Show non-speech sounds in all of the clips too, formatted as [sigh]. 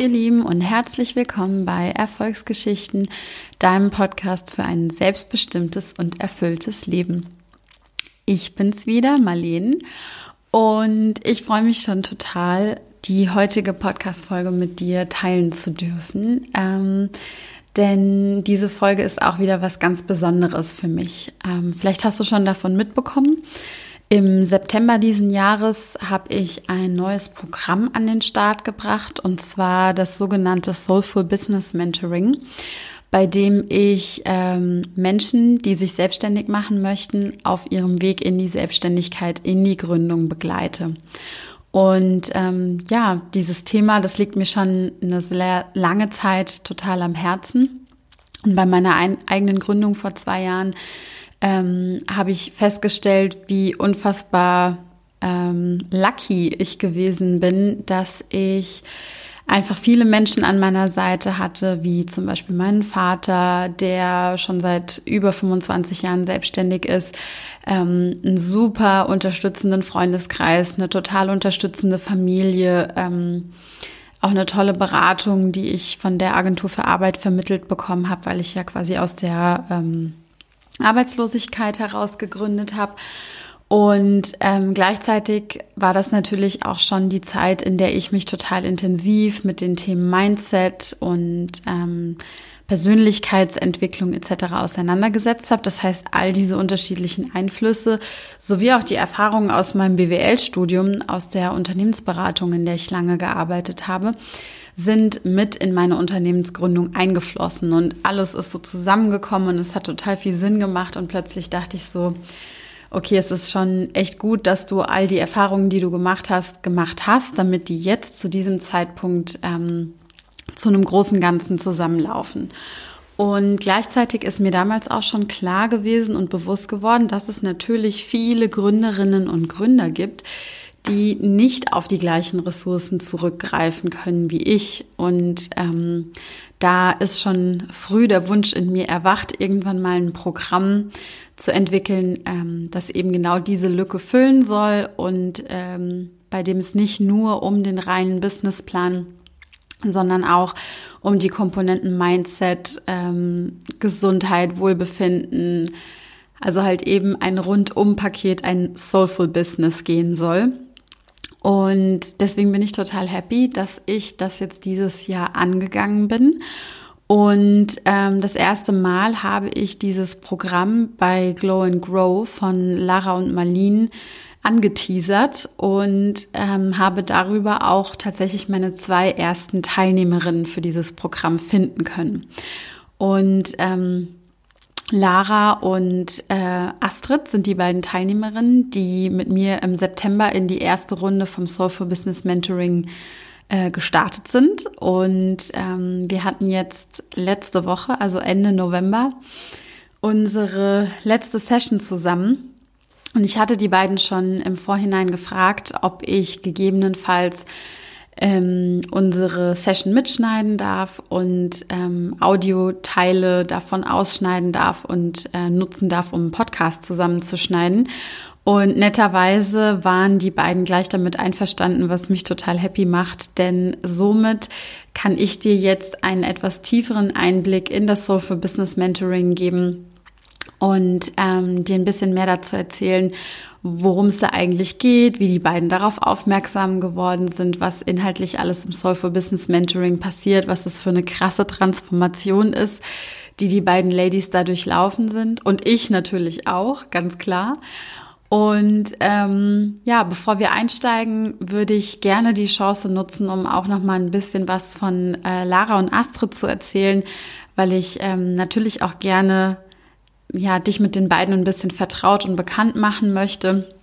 Ihr Lieben und herzlich willkommen bei Erfolgsgeschichten, deinem Podcast für ein selbstbestimmtes und erfülltes Leben. Ich bin's wieder, Marlene, und ich freue mich schon total, die heutige Podcast-Folge mit dir teilen zu dürfen. Ähm, denn diese Folge ist auch wieder was ganz Besonderes für mich. Ähm, vielleicht hast du schon davon mitbekommen. Im September diesen Jahres habe ich ein neues Programm an den Start gebracht und zwar das sogenannte Soulful Business Mentoring, bei dem ich ähm, Menschen, die sich selbstständig machen möchten, auf ihrem Weg in die Selbstständigkeit, in die Gründung begleite. Und ähm, ja, dieses Thema, das liegt mir schon eine sehr lange Zeit total am Herzen. Und bei meiner ein eigenen Gründung vor zwei Jahren ähm, habe ich festgestellt, wie unfassbar ähm, lucky ich gewesen bin, dass ich einfach viele Menschen an meiner Seite hatte, wie zum Beispiel meinen Vater, der schon seit über 25 Jahren selbstständig ist, ähm, einen super unterstützenden Freundeskreis, eine total unterstützende Familie, ähm, auch eine tolle Beratung, die ich von der Agentur für Arbeit vermittelt bekommen habe, weil ich ja quasi aus der ähm, Arbeitslosigkeit heraus gegründet habe. Und ähm, gleichzeitig war das natürlich auch schon die Zeit, in der ich mich total intensiv mit den Themen Mindset und ähm, Persönlichkeitsentwicklung etc. auseinandergesetzt habe. Das heißt, all diese unterschiedlichen Einflüsse sowie auch die Erfahrungen aus meinem BWL-Studium, aus der Unternehmensberatung, in der ich lange gearbeitet habe, sind mit in meine Unternehmensgründung eingeflossen und alles ist so zusammengekommen und es hat total viel Sinn gemacht und plötzlich dachte ich so, okay, es ist schon echt gut, dass du all die Erfahrungen, die du gemacht hast, gemacht hast, damit die jetzt zu diesem Zeitpunkt ähm, zu einem großen Ganzen zusammenlaufen. Und gleichzeitig ist mir damals auch schon klar gewesen und bewusst geworden, dass es natürlich viele Gründerinnen und Gründer gibt, die nicht auf die gleichen Ressourcen zurückgreifen können wie ich. Und ähm, da ist schon früh der Wunsch in mir erwacht, irgendwann mal ein Programm zu entwickeln, ähm, das eben genau diese Lücke füllen soll und ähm, bei dem es nicht nur um den reinen Businessplan, sondern auch um die Komponenten Mindset, ähm, Gesundheit, Wohlbefinden, also halt eben ein Rundum-Paket, ein Soulful Business gehen soll. Und deswegen bin ich total happy, dass ich das jetzt dieses Jahr angegangen bin. Und ähm, das erste Mal habe ich dieses Programm bei Glow and Grow von Lara und Marlene angeteasert und ähm, habe darüber auch tatsächlich meine zwei ersten Teilnehmerinnen für dieses Programm finden können. Und ähm, Lara und äh, Astrid sind die beiden Teilnehmerinnen, die mit mir im September in die erste Runde vom Soul for Business Mentoring äh, gestartet sind. Und ähm, wir hatten jetzt letzte Woche, also Ende November, unsere letzte Session zusammen. Und ich hatte die beiden schon im Vorhinein gefragt, ob ich gegebenenfalls ähm, unsere Session mitschneiden darf und ähm, Audioteile davon ausschneiden darf und äh, nutzen darf, um einen Podcast zusammenzuschneiden. Und netterweise waren die beiden gleich damit einverstanden, was mich total happy macht, denn somit kann ich dir jetzt einen etwas tieferen Einblick in das Soul for Business Mentoring geben und ähm, dir ein bisschen mehr dazu erzählen, worum es da eigentlich geht, wie die beiden darauf aufmerksam geworden sind, was inhaltlich alles im Soulful Business Mentoring passiert, was das für eine krasse Transformation ist, die die beiden Ladies da durchlaufen sind und ich natürlich auch, ganz klar. Und ähm, ja, bevor wir einsteigen, würde ich gerne die Chance nutzen, um auch noch mal ein bisschen was von äh, Lara und Astrid zu erzählen, weil ich ähm, natürlich auch gerne ja, dich mit den beiden ein bisschen vertraut und bekannt machen möchte.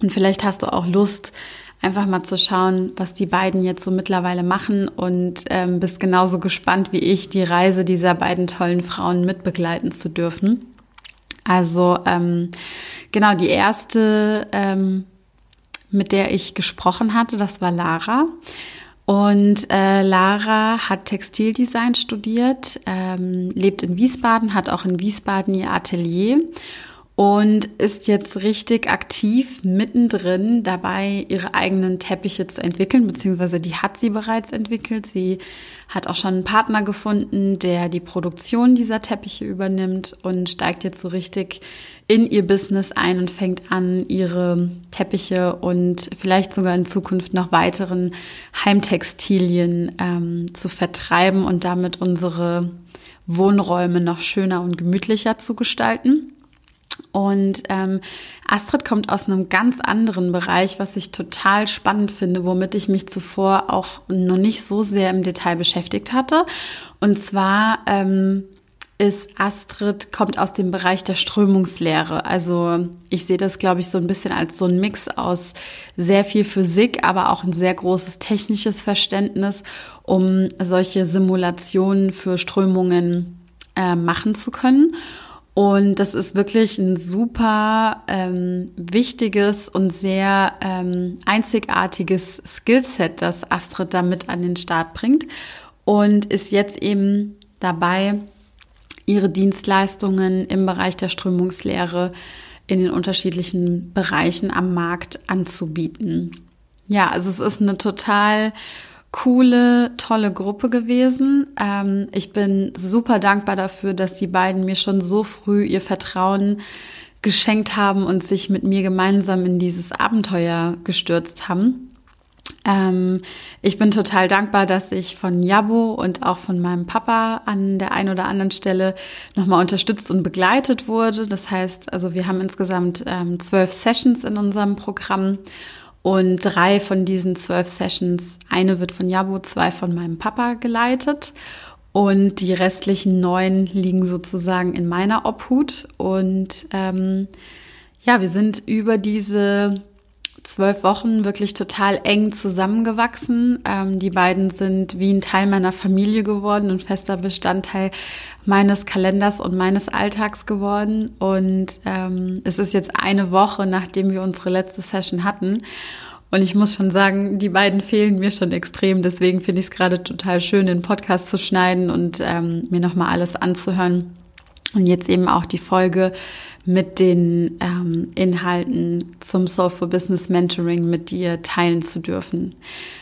Und vielleicht hast du auch Lust, einfach mal zu schauen, was die beiden jetzt so mittlerweile machen und ähm, bist genauso gespannt wie ich, die Reise dieser beiden tollen Frauen mitbegleiten zu dürfen. Also ähm, genau, die erste, ähm, mit der ich gesprochen hatte, das war Lara. Und äh, Lara hat Textildesign studiert, ähm, lebt in Wiesbaden, hat auch in Wiesbaden ihr Atelier und ist jetzt richtig aktiv mittendrin dabei, ihre eigenen Teppiche zu entwickeln, beziehungsweise die hat sie bereits entwickelt. Sie hat auch schon einen Partner gefunden, der die Produktion dieser Teppiche übernimmt und steigt jetzt so richtig in ihr Business ein und fängt an, ihre Teppiche und vielleicht sogar in Zukunft noch weiteren Heimtextilien ähm, zu vertreiben und damit unsere Wohnräume noch schöner und gemütlicher zu gestalten. Und ähm, Astrid kommt aus einem ganz anderen Bereich, was ich total spannend finde, womit ich mich zuvor auch noch nicht so sehr im Detail beschäftigt hatte. Und zwar ähm, ist Astrid, kommt aus dem Bereich der Strömungslehre. Also ich sehe das, glaube ich, so ein bisschen als so ein Mix aus sehr viel Physik, aber auch ein sehr großes technisches Verständnis, um solche Simulationen für Strömungen äh, machen zu können. Und das ist wirklich ein super ähm, wichtiges und sehr ähm, einzigartiges Skillset, das Astrid damit an den Start bringt und ist jetzt eben dabei, ihre Dienstleistungen im Bereich der Strömungslehre in den unterschiedlichen Bereichen am Markt anzubieten. Ja, also es ist eine total coole, tolle Gruppe gewesen. Ähm, ich bin super dankbar dafür, dass die beiden mir schon so früh ihr Vertrauen geschenkt haben und sich mit mir gemeinsam in dieses Abenteuer gestürzt haben. Ähm, ich bin total dankbar, dass ich von Jabo und auch von meinem Papa an der einen oder anderen Stelle nochmal unterstützt und begleitet wurde. Das heißt, also wir haben insgesamt ähm, zwölf Sessions in unserem Programm und drei von diesen zwölf Sessions, eine wird von Jabo, zwei von meinem Papa geleitet. Und die restlichen neun liegen sozusagen in meiner Obhut. Und ähm, ja, wir sind über diese zwölf Wochen wirklich total eng zusammengewachsen. Ähm, die beiden sind wie ein Teil meiner Familie geworden und fester Bestandteil meines Kalenders und meines Alltags geworden. Und ähm, es ist jetzt eine Woche, nachdem wir unsere letzte Session hatten. Und ich muss schon sagen, die beiden fehlen mir schon extrem. Deswegen finde ich es gerade total schön, den Podcast zu schneiden und ähm, mir nochmal alles anzuhören. Und jetzt eben auch die Folge mit den ähm, Inhalten zum Soulful Business Mentoring mit dir teilen zu dürfen.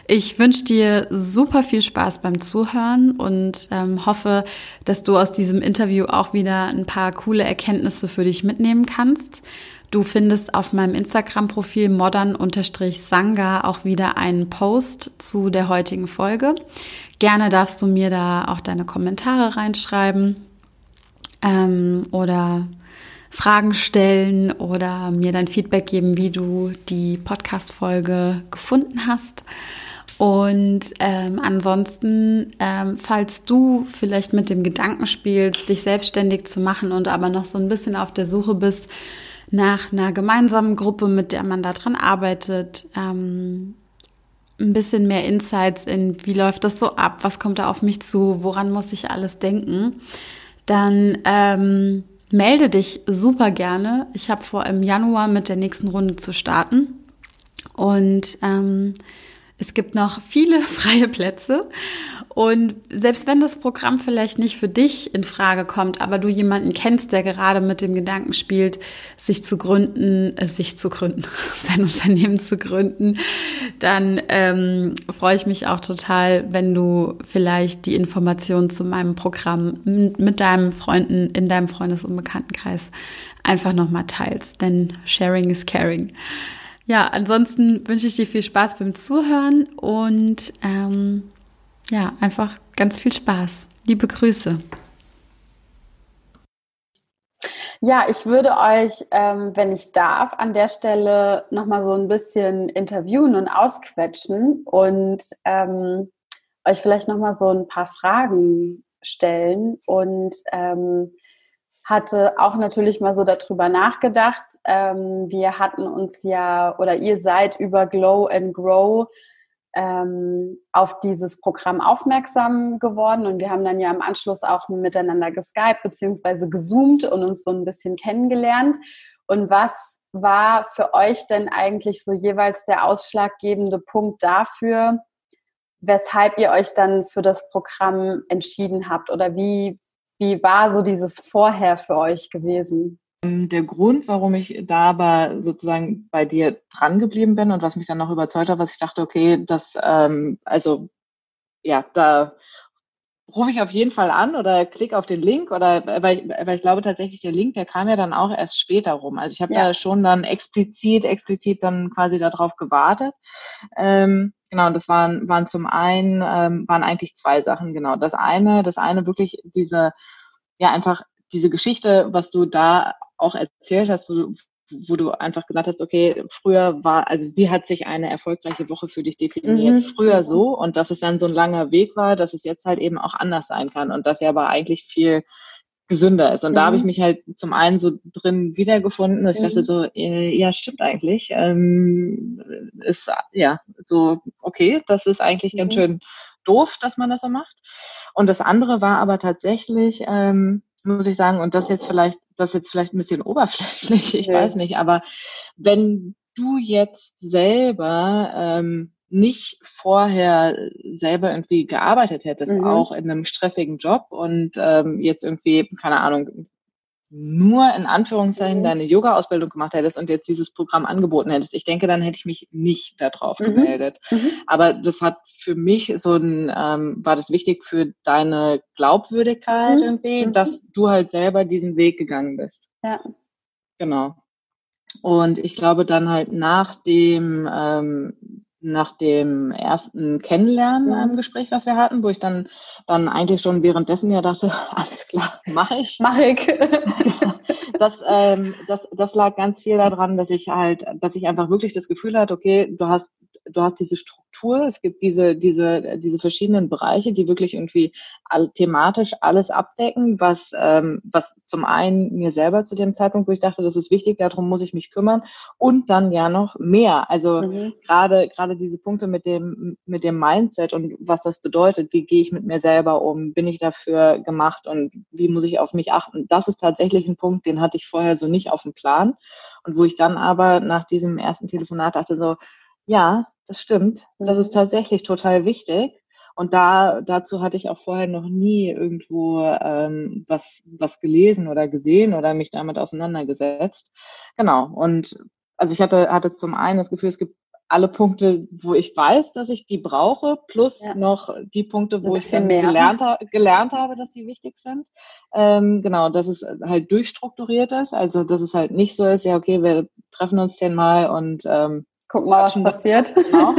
Ich wünsche dir super viel Spaß beim Zuhören und ähm, hoffe, dass du aus diesem Interview auch wieder ein paar coole Erkenntnisse für dich mitnehmen kannst. Du findest auf meinem Instagram-Profil modern-sanga auch wieder einen Post zu der heutigen Folge. Gerne darfst du mir da auch deine Kommentare reinschreiben ähm, oder Fragen stellen oder mir dein Feedback geben, wie du die Podcast-Folge gefunden hast. Und ähm, ansonsten, ähm, falls du vielleicht mit dem Gedanken spielst, dich selbstständig zu machen und aber noch so ein bisschen auf der Suche bist nach einer gemeinsamen Gruppe, mit der man daran arbeitet, ähm, ein bisschen mehr Insights in, wie läuft das so ab, was kommt da auf mich zu, woran muss ich alles denken, dann ähm, melde dich super gerne. Ich habe vor, im Januar mit der nächsten Runde zu starten. Und ähm, es gibt noch viele [laughs] freie Plätze. Und selbst wenn das Programm vielleicht nicht für dich in Frage kommt, aber du jemanden kennst, der gerade mit dem Gedanken spielt, sich zu gründen, äh, sich zu gründen, [laughs] sein Unternehmen zu gründen, dann ähm, freue ich mich auch total, wenn du vielleicht die Informationen zu meinem Programm mit deinen Freunden in deinem Freundes- und Bekanntenkreis einfach nochmal teilst. Denn Sharing is Caring. Ja, ansonsten wünsche ich dir viel Spaß beim Zuhören und ähm, ja, einfach ganz viel Spaß. Liebe Grüße. Ja, ich würde euch, ähm, wenn ich darf, an der Stelle nochmal so ein bisschen interviewen und ausquetschen und ähm, euch vielleicht nochmal so ein paar Fragen stellen und ähm, hatte auch natürlich mal so darüber nachgedacht. Ähm, wir hatten uns ja, oder ihr seid über Glow and Grow ähm, auf dieses Programm aufmerksam geworden und wir haben dann ja im Anschluss auch miteinander geskypt bzw. gezoomt und uns so ein bisschen kennengelernt. Und was war für euch denn eigentlich so jeweils der ausschlaggebende Punkt dafür, weshalb ihr euch dann für das Programm entschieden habt oder wie, wie war so dieses Vorher für euch gewesen? Der Grund, warum ich da aber sozusagen bei dir dran geblieben bin und was mich dann noch überzeugt hat, was ich dachte, okay, das, ähm, also ja, da rufe ich auf jeden Fall an oder klicke auf den Link oder weil ich, weil ich glaube tatsächlich, der Link, der kam ja dann auch erst später rum. Also ich habe ja. ja schon dann explizit, explizit dann quasi darauf gewartet. Ähm, genau, das waren, waren zum einen, ähm, waren eigentlich zwei Sachen, genau. Das eine, das eine wirklich diese, ja, einfach diese Geschichte, was du da auch erzählt hast, wo du, wo du einfach gesagt hast, okay, früher war, also wie hat sich eine erfolgreiche Woche für dich definiert? Mhm. Früher so und dass es dann so ein langer Weg war, dass es jetzt halt eben auch anders sein kann und dass ja aber eigentlich viel gesünder ist. Und mhm. da habe ich mich halt zum einen so drin wiedergefunden, dass ich dachte mhm. so, äh, ja, stimmt eigentlich. Ähm, ist ja so, okay, das ist eigentlich mhm. ganz schön doof, dass man das so macht. Und das andere war aber tatsächlich, ähm, muss ich sagen, und das jetzt vielleicht, das jetzt vielleicht ein bisschen oberflächlich, [laughs] ich ja. weiß nicht, aber wenn du jetzt selber ähm, nicht vorher selber irgendwie gearbeitet hättest, mhm. auch in einem stressigen Job und ähm, jetzt irgendwie, keine Ahnung, nur in Anführungszeichen mhm. deine Yoga-Ausbildung gemacht hättest und jetzt dieses Programm angeboten hättest, ich denke, dann hätte ich mich nicht darauf mhm. gemeldet. Mhm. Aber das hat für mich so ein, ähm, war das wichtig für deine Glaubwürdigkeit mhm. irgendwie, mhm. dass du halt selber diesen Weg gegangen bist. Ja. Genau. Und ich glaube dann halt nach dem ähm, nach dem ersten Kennenlernen im mhm. Gespräch, was wir hatten, wo ich dann, dann eigentlich schon währenddessen ja dachte, [laughs] alles klar, mache ich. Mach ich. [laughs] [laughs] das, ähm, das, das lag ganz viel daran, dass ich halt, dass ich einfach wirklich das Gefühl hatte, okay, du hast du hast diese Struktur, es gibt diese, diese, diese verschiedenen Bereiche, die wirklich irgendwie all, thematisch alles abdecken, was, ähm, was zum einen mir selber zu dem Zeitpunkt, wo ich dachte, das ist wichtig, darum muss ich mich kümmern und dann ja noch mehr. Also mhm. gerade, gerade diese Punkte mit dem, mit dem Mindset und was das bedeutet, wie gehe ich mit mir selber um, bin ich dafür gemacht und wie muss ich auf mich achten. Das ist tatsächlich ein Punkt, den hatte ich vorher so nicht auf dem Plan. Und wo ich dann aber nach diesem ersten Telefonat dachte so, ja, das stimmt. Das ist mhm. tatsächlich total wichtig. Und da dazu hatte ich auch vorher noch nie irgendwo ähm, was was gelesen oder gesehen oder mich damit auseinandergesetzt. Genau. Und also ich hatte hatte zum einen das Gefühl, es gibt alle Punkte, wo ich weiß, dass ich die brauche, plus ja. noch die Punkte, wo ich dann gelernt, gelernt habe, dass die wichtig sind. Ähm, genau, dass es halt durchstrukturiert ist, also dass es halt nicht so ist, ja okay, wir treffen uns zehnmal und ähm, Guck mal, was passiert. Genau.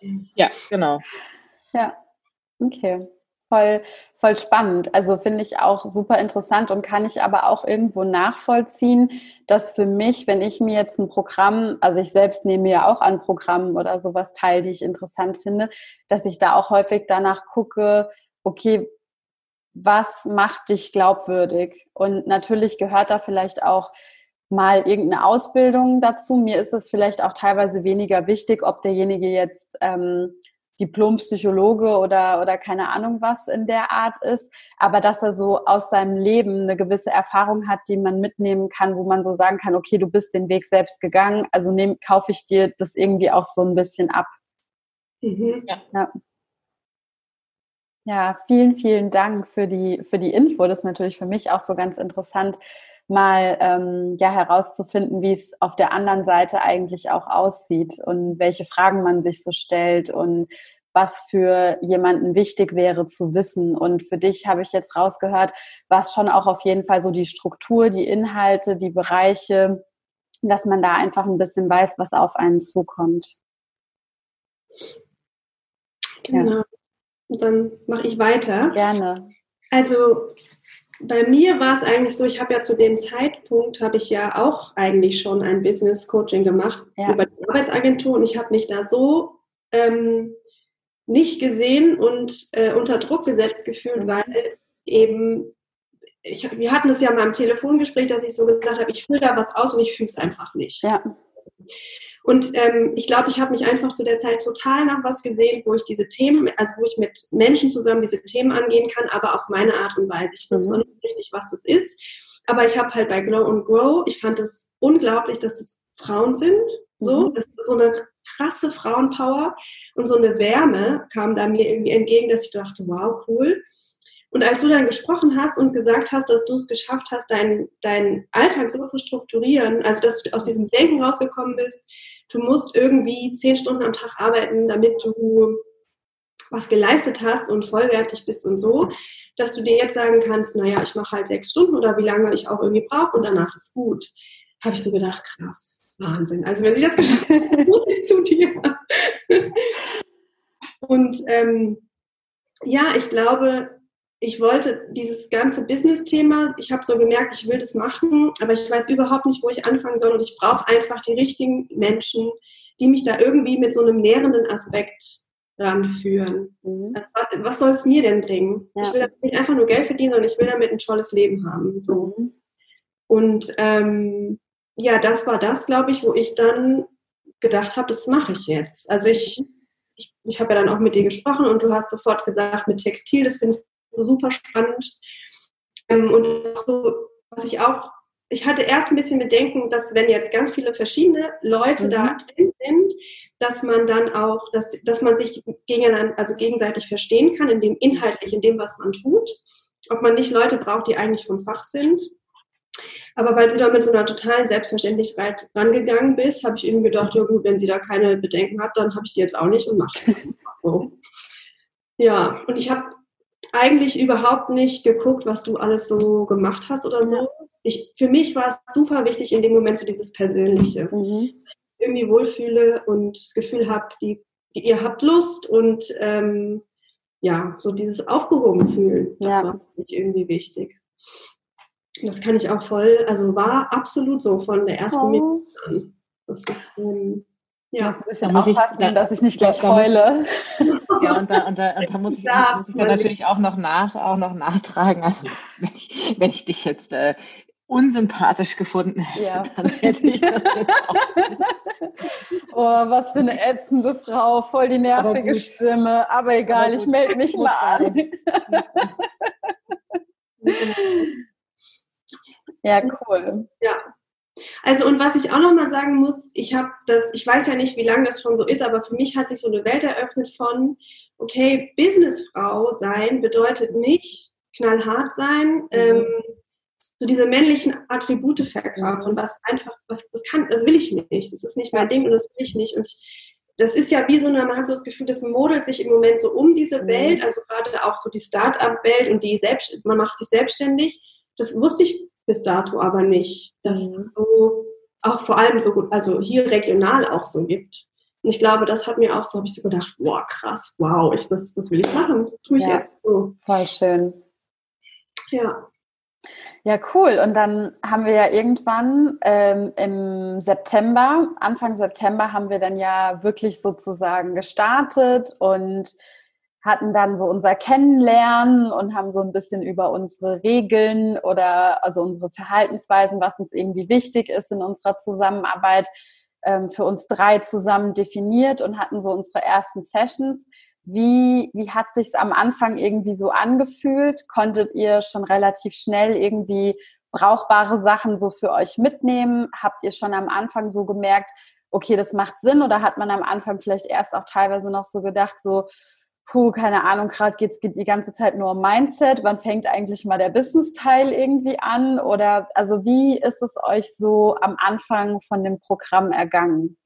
[laughs] ja, genau. Ja, okay. Voll, voll spannend. Also finde ich auch super interessant und kann ich aber auch irgendwo nachvollziehen, dass für mich, wenn ich mir jetzt ein Programm, also ich selbst nehme ja auch an Programmen oder sowas teil, die ich interessant finde, dass ich da auch häufig danach gucke, okay, was macht dich glaubwürdig? Und natürlich gehört da vielleicht auch mal irgendeine Ausbildung dazu. Mir ist es vielleicht auch teilweise weniger wichtig, ob derjenige jetzt ähm, Diplompsychologe oder, oder keine Ahnung was in der Art ist, aber dass er so aus seinem Leben eine gewisse Erfahrung hat, die man mitnehmen kann, wo man so sagen kann, okay, du bist den Weg selbst gegangen, also nehm, kaufe ich dir das irgendwie auch so ein bisschen ab. Mhm. Ja. ja. Ja, vielen, vielen Dank für die, für die Info. Das ist natürlich für mich auch so ganz interessant, mal ähm, ja herauszufinden, wie es auf der anderen Seite eigentlich auch aussieht und welche Fragen man sich so stellt und was für jemanden wichtig wäre zu wissen. Und für dich habe ich jetzt rausgehört, was schon auch auf jeden Fall so die Struktur, die Inhalte, die Bereiche, dass man da einfach ein bisschen weiß, was auf einen zukommt. Genau. Ja. Dann mache ich weiter. Gerne. Also bei mir war es eigentlich so, ich habe ja zu dem Zeitpunkt, habe ich ja auch eigentlich schon ein Business Coaching gemacht ja. über die Arbeitsagentur und ich habe mich da so ähm, nicht gesehen und äh, unter Druck gesetzt gefühlt, mhm. weil eben, ich, wir hatten es ja mal im Telefongespräch, dass ich so gesagt habe, ich fühle da was aus und ich fühle es einfach nicht. Ja. Und ähm, ich glaube, ich habe mich einfach zu der Zeit total nach was gesehen, wo ich diese Themen, also wo ich mit Menschen zusammen diese Themen angehen kann, aber auf meine Art und Weise. Ich wusste mhm. noch nicht richtig, was das ist. Aber ich habe halt bei Glow and Grow, ich fand es unglaublich, dass es Frauen sind. So, mhm. das ist so eine krasse Frauenpower und so eine Wärme kam da mir irgendwie entgegen, dass ich dachte, wow, cool. Und als du dann gesprochen hast und gesagt hast, dass du es geschafft hast, deinen dein Alltag so zu strukturieren, also dass du aus diesem Denken rausgekommen bist, du musst irgendwie zehn Stunden am Tag arbeiten, damit du was geleistet hast und vollwertig bist und so, dass du dir jetzt sagen kannst, naja, ich mache halt sechs Stunden oder wie lange ich auch irgendwie brauche und danach ist gut. Habe ich so gedacht, krass, Wahnsinn. Also wenn sie das geschafft hat, [laughs] muss ich zu dir. und ähm, ja, ich glaube, ich wollte dieses ganze Business-Thema, ich habe so gemerkt, ich will das machen, aber ich weiß überhaupt nicht, wo ich anfangen soll und ich brauche einfach die richtigen Menschen, die mich da irgendwie mit so einem nährenden Aspekt ranführen. Mhm. Also, was, soll es mir denn bringen? Ja. Ich will damit nicht einfach nur Geld verdienen, sondern ich will damit ein tolles Leben haben. So. Mhm. Und ähm, ja, das war das, glaube ich, wo ich dann gedacht habe, das mache ich jetzt. Also ich, mhm. ich, ich habe ja dann auch mit dir gesprochen und du hast sofort gesagt, mit Textil, das finde ich so super spannend. Ähm, und so, was ich auch, ich hatte erst ein bisschen Bedenken, dass wenn jetzt ganz viele verschiedene Leute mhm. da drin sind, dass man dann auch, dass, dass man sich gegeneinander, also gegenseitig verstehen kann, in dem inhaltlich, in dem, was man tut. Ob man nicht Leute braucht, die eigentlich vom Fach sind. Aber weil du da mit so einer totalen Selbstverständlichkeit rangegangen bist, habe ich eben gedacht, ja gut, wenn sie da keine Bedenken hat, dann habe ich die jetzt auch nicht und mache so. Ja, und ich habe eigentlich überhaupt nicht geguckt, was du alles so gemacht hast oder so. Ich, für mich war es super wichtig in dem Moment so dieses Persönliche. Mhm. Ich irgendwie wohlfühle und das Gefühl habe, die, die, ihr habt Lust und ähm, ja, so dieses aufgehoben fühlen, das ja. war für mich irgendwie wichtig. Das kann ich auch voll, also war absolut so von der ersten oh. Minute an. Das ist, ähm, ja. Muss ein bisschen da aufpassen, ich, da, dass ich nicht gleich da, heule. ja, und da, und da, und da muss [laughs] ich, muss ich natürlich auch noch, nach, auch noch nachtragen. Also, wenn ich, wenn ich dich jetzt äh, unsympathisch gefunden hätte, ja. dann hätte ich das jetzt auch. [laughs] oh, was für eine ätzende Frau, voll die nervige Stimme. Aber egal, aber ich melde mich mal an. [laughs] ja, cool. Ja. Also und was ich auch noch mal sagen muss, ich habe das, ich weiß ja nicht, wie lange das schon so ist, aber für mich hat sich so eine Welt eröffnet von, okay, Businessfrau sein bedeutet nicht knallhart sein, mhm. ähm, so diese männlichen Attribute verkörpern, was einfach, was das kann, das will ich nicht. Das ist nicht mein Ding und das will ich nicht. Und das ist ja wie so eine, man hat so das Gefühl, das modelt sich im Moment so um diese mhm. Welt, also gerade auch so die Start-up-Welt und die selbst, man macht sich selbstständig. Das wusste ich bis dato aber nicht, dass es mhm. so auch vor allem so gut, also hier regional auch so gibt. Und ich glaube, das hat mir auch so, habe ich so gedacht, boah, krass, wow, ich, das, das will ich machen, das tue ich ja, jetzt so. Voll schön. Ja. Ja, cool. Und dann haben wir ja irgendwann ähm, im September, Anfang September, haben wir dann ja wirklich sozusagen gestartet und hatten dann so unser Kennenlernen und haben so ein bisschen über unsere Regeln oder also unsere Verhaltensweisen, was uns irgendwie wichtig ist in unserer Zusammenarbeit, ähm, für uns drei zusammen definiert und hatten so unsere ersten Sessions. Wie, wie hat sich's am Anfang irgendwie so angefühlt? Konntet ihr schon relativ schnell irgendwie brauchbare Sachen so für euch mitnehmen? Habt ihr schon am Anfang so gemerkt, okay, das macht Sinn? Oder hat man am Anfang vielleicht erst auch teilweise noch so gedacht, so, puh, keine Ahnung, gerade geht's geht die ganze Zeit nur um Mindset. Wann fängt eigentlich mal der Business-Teil irgendwie an? Oder also wie ist es euch so am Anfang von dem Programm ergangen?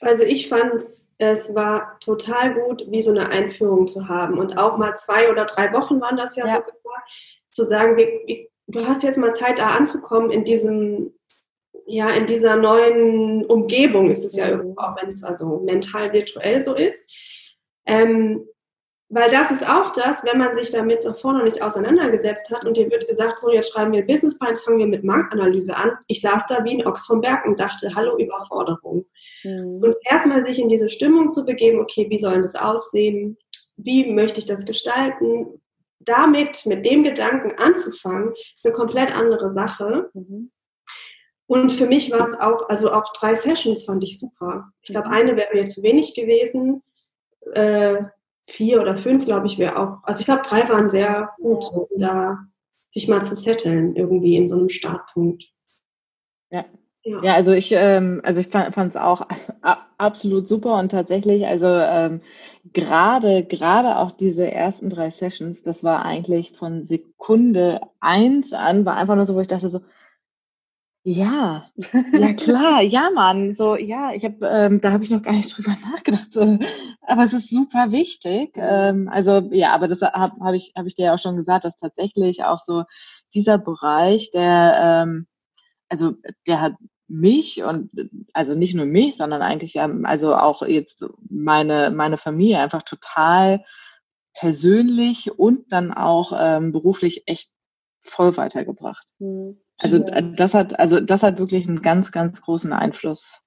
Also ich fand es war total gut, wie so eine Einführung zu haben und auch mal zwei oder drei Wochen waren das ja, ja. so gesagt, zu sagen, wie, du hast jetzt mal Zeit da anzukommen in diesem ja in dieser neuen Umgebung ist es ja irgendwo auch wenn es also mental virtuell so ist ähm, weil das ist auch das, wenn man sich damit davor noch nicht auseinandergesetzt hat und dir wird gesagt, so jetzt schreiben wir Businessplan, fangen wir mit Marktanalyse an. Ich saß da wie ein Ochs vom Berg und dachte, hallo Überforderung. Mhm. Und erstmal sich in diese Stimmung zu begeben, okay, wie soll das aussehen? Wie möchte ich das gestalten? Damit, mit dem Gedanken anzufangen, ist eine komplett andere Sache. Mhm. Und für mich war es auch, also auch drei Sessions fand ich super. Ich glaube, mhm. eine wäre mir zu wenig gewesen. Äh, vier oder fünf, glaube ich, wäre auch, also ich glaube, drei waren sehr gut, um da sich mal zu setteln, irgendwie in so einem Startpunkt. Ja, Ja. ja, also ich, ähm, also ich fand es auch [laughs] absolut super und tatsächlich, also ähm, gerade, gerade auch diese ersten drei Sessions, das war eigentlich von Sekunde eins an, war einfach nur so, wo ich dachte so, ja, ja [laughs] klar, ja Mann, so ja, ich habe, ähm, da habe ich noch gar nicht drüber [laughs] nachgedacht, äh, aber es ist super wichtig. Ähm, also ja, aber das habe hab ich, habe ich dir ja auch schon gesagt, dass tatsächlich auch so dieser Bereich, der ähm, also der hat mich und also nicht nur mich, sondern eigentlich ja, also auch jetzt meine, meine Familie einfach total persönlich und dann auch ähm, beruflich echt voll weitergebracht. Mhm. Also das hat, also das hat wirklich einen ganz, ganz großen Einfluss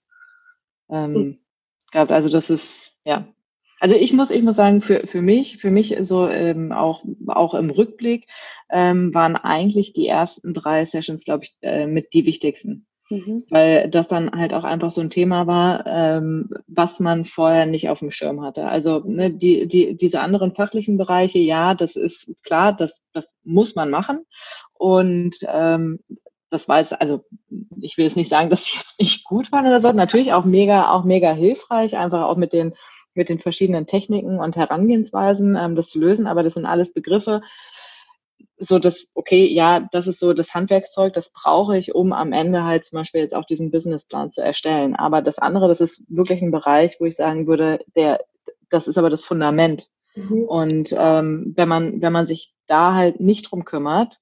ähm, mhm. gehabt. Also das ist, ja. Also ich muss, ich muss sagen, für, für mich, für mich so ähm, auch, auch im Rückblick ähm, waren eigentlich die ersten drei Sessions, glaube ich, äh, mit die wichtigsten. Mhm. Weil das dann halt auch einfach so ein Thema war, ähm, was man vorher nicht auf dem Schirm hatte. Also ne, die, die, diese anderen fachlichen Bereiche, ja, das ist klar, das, das muss man machen. Und ähm, das war jetzt, also ich will jetzt nicht sagen, [laughs] dass sie jetzt nicht gut waren oder so, natürlich auch mega, auch mega hilfreich, einfach auch mit den mit den verschiedenen Techniken und Herangehensweisen ähm, das zu lösen, aber das sind alles Begriffe, so dass, okay, ja, das ist so das Handwerkszeug, das brauche ich, um am Ende halt zum Beispiel jetzt auch diesen Businessplan zu erstellen. Aber das andere, das ist wirklich ein Bereich, wo ich sagen würde, der, das ist aber das Fundament. Mhm. Und ähm, wenn man, wenn man sich da halt nicht drum kümmert,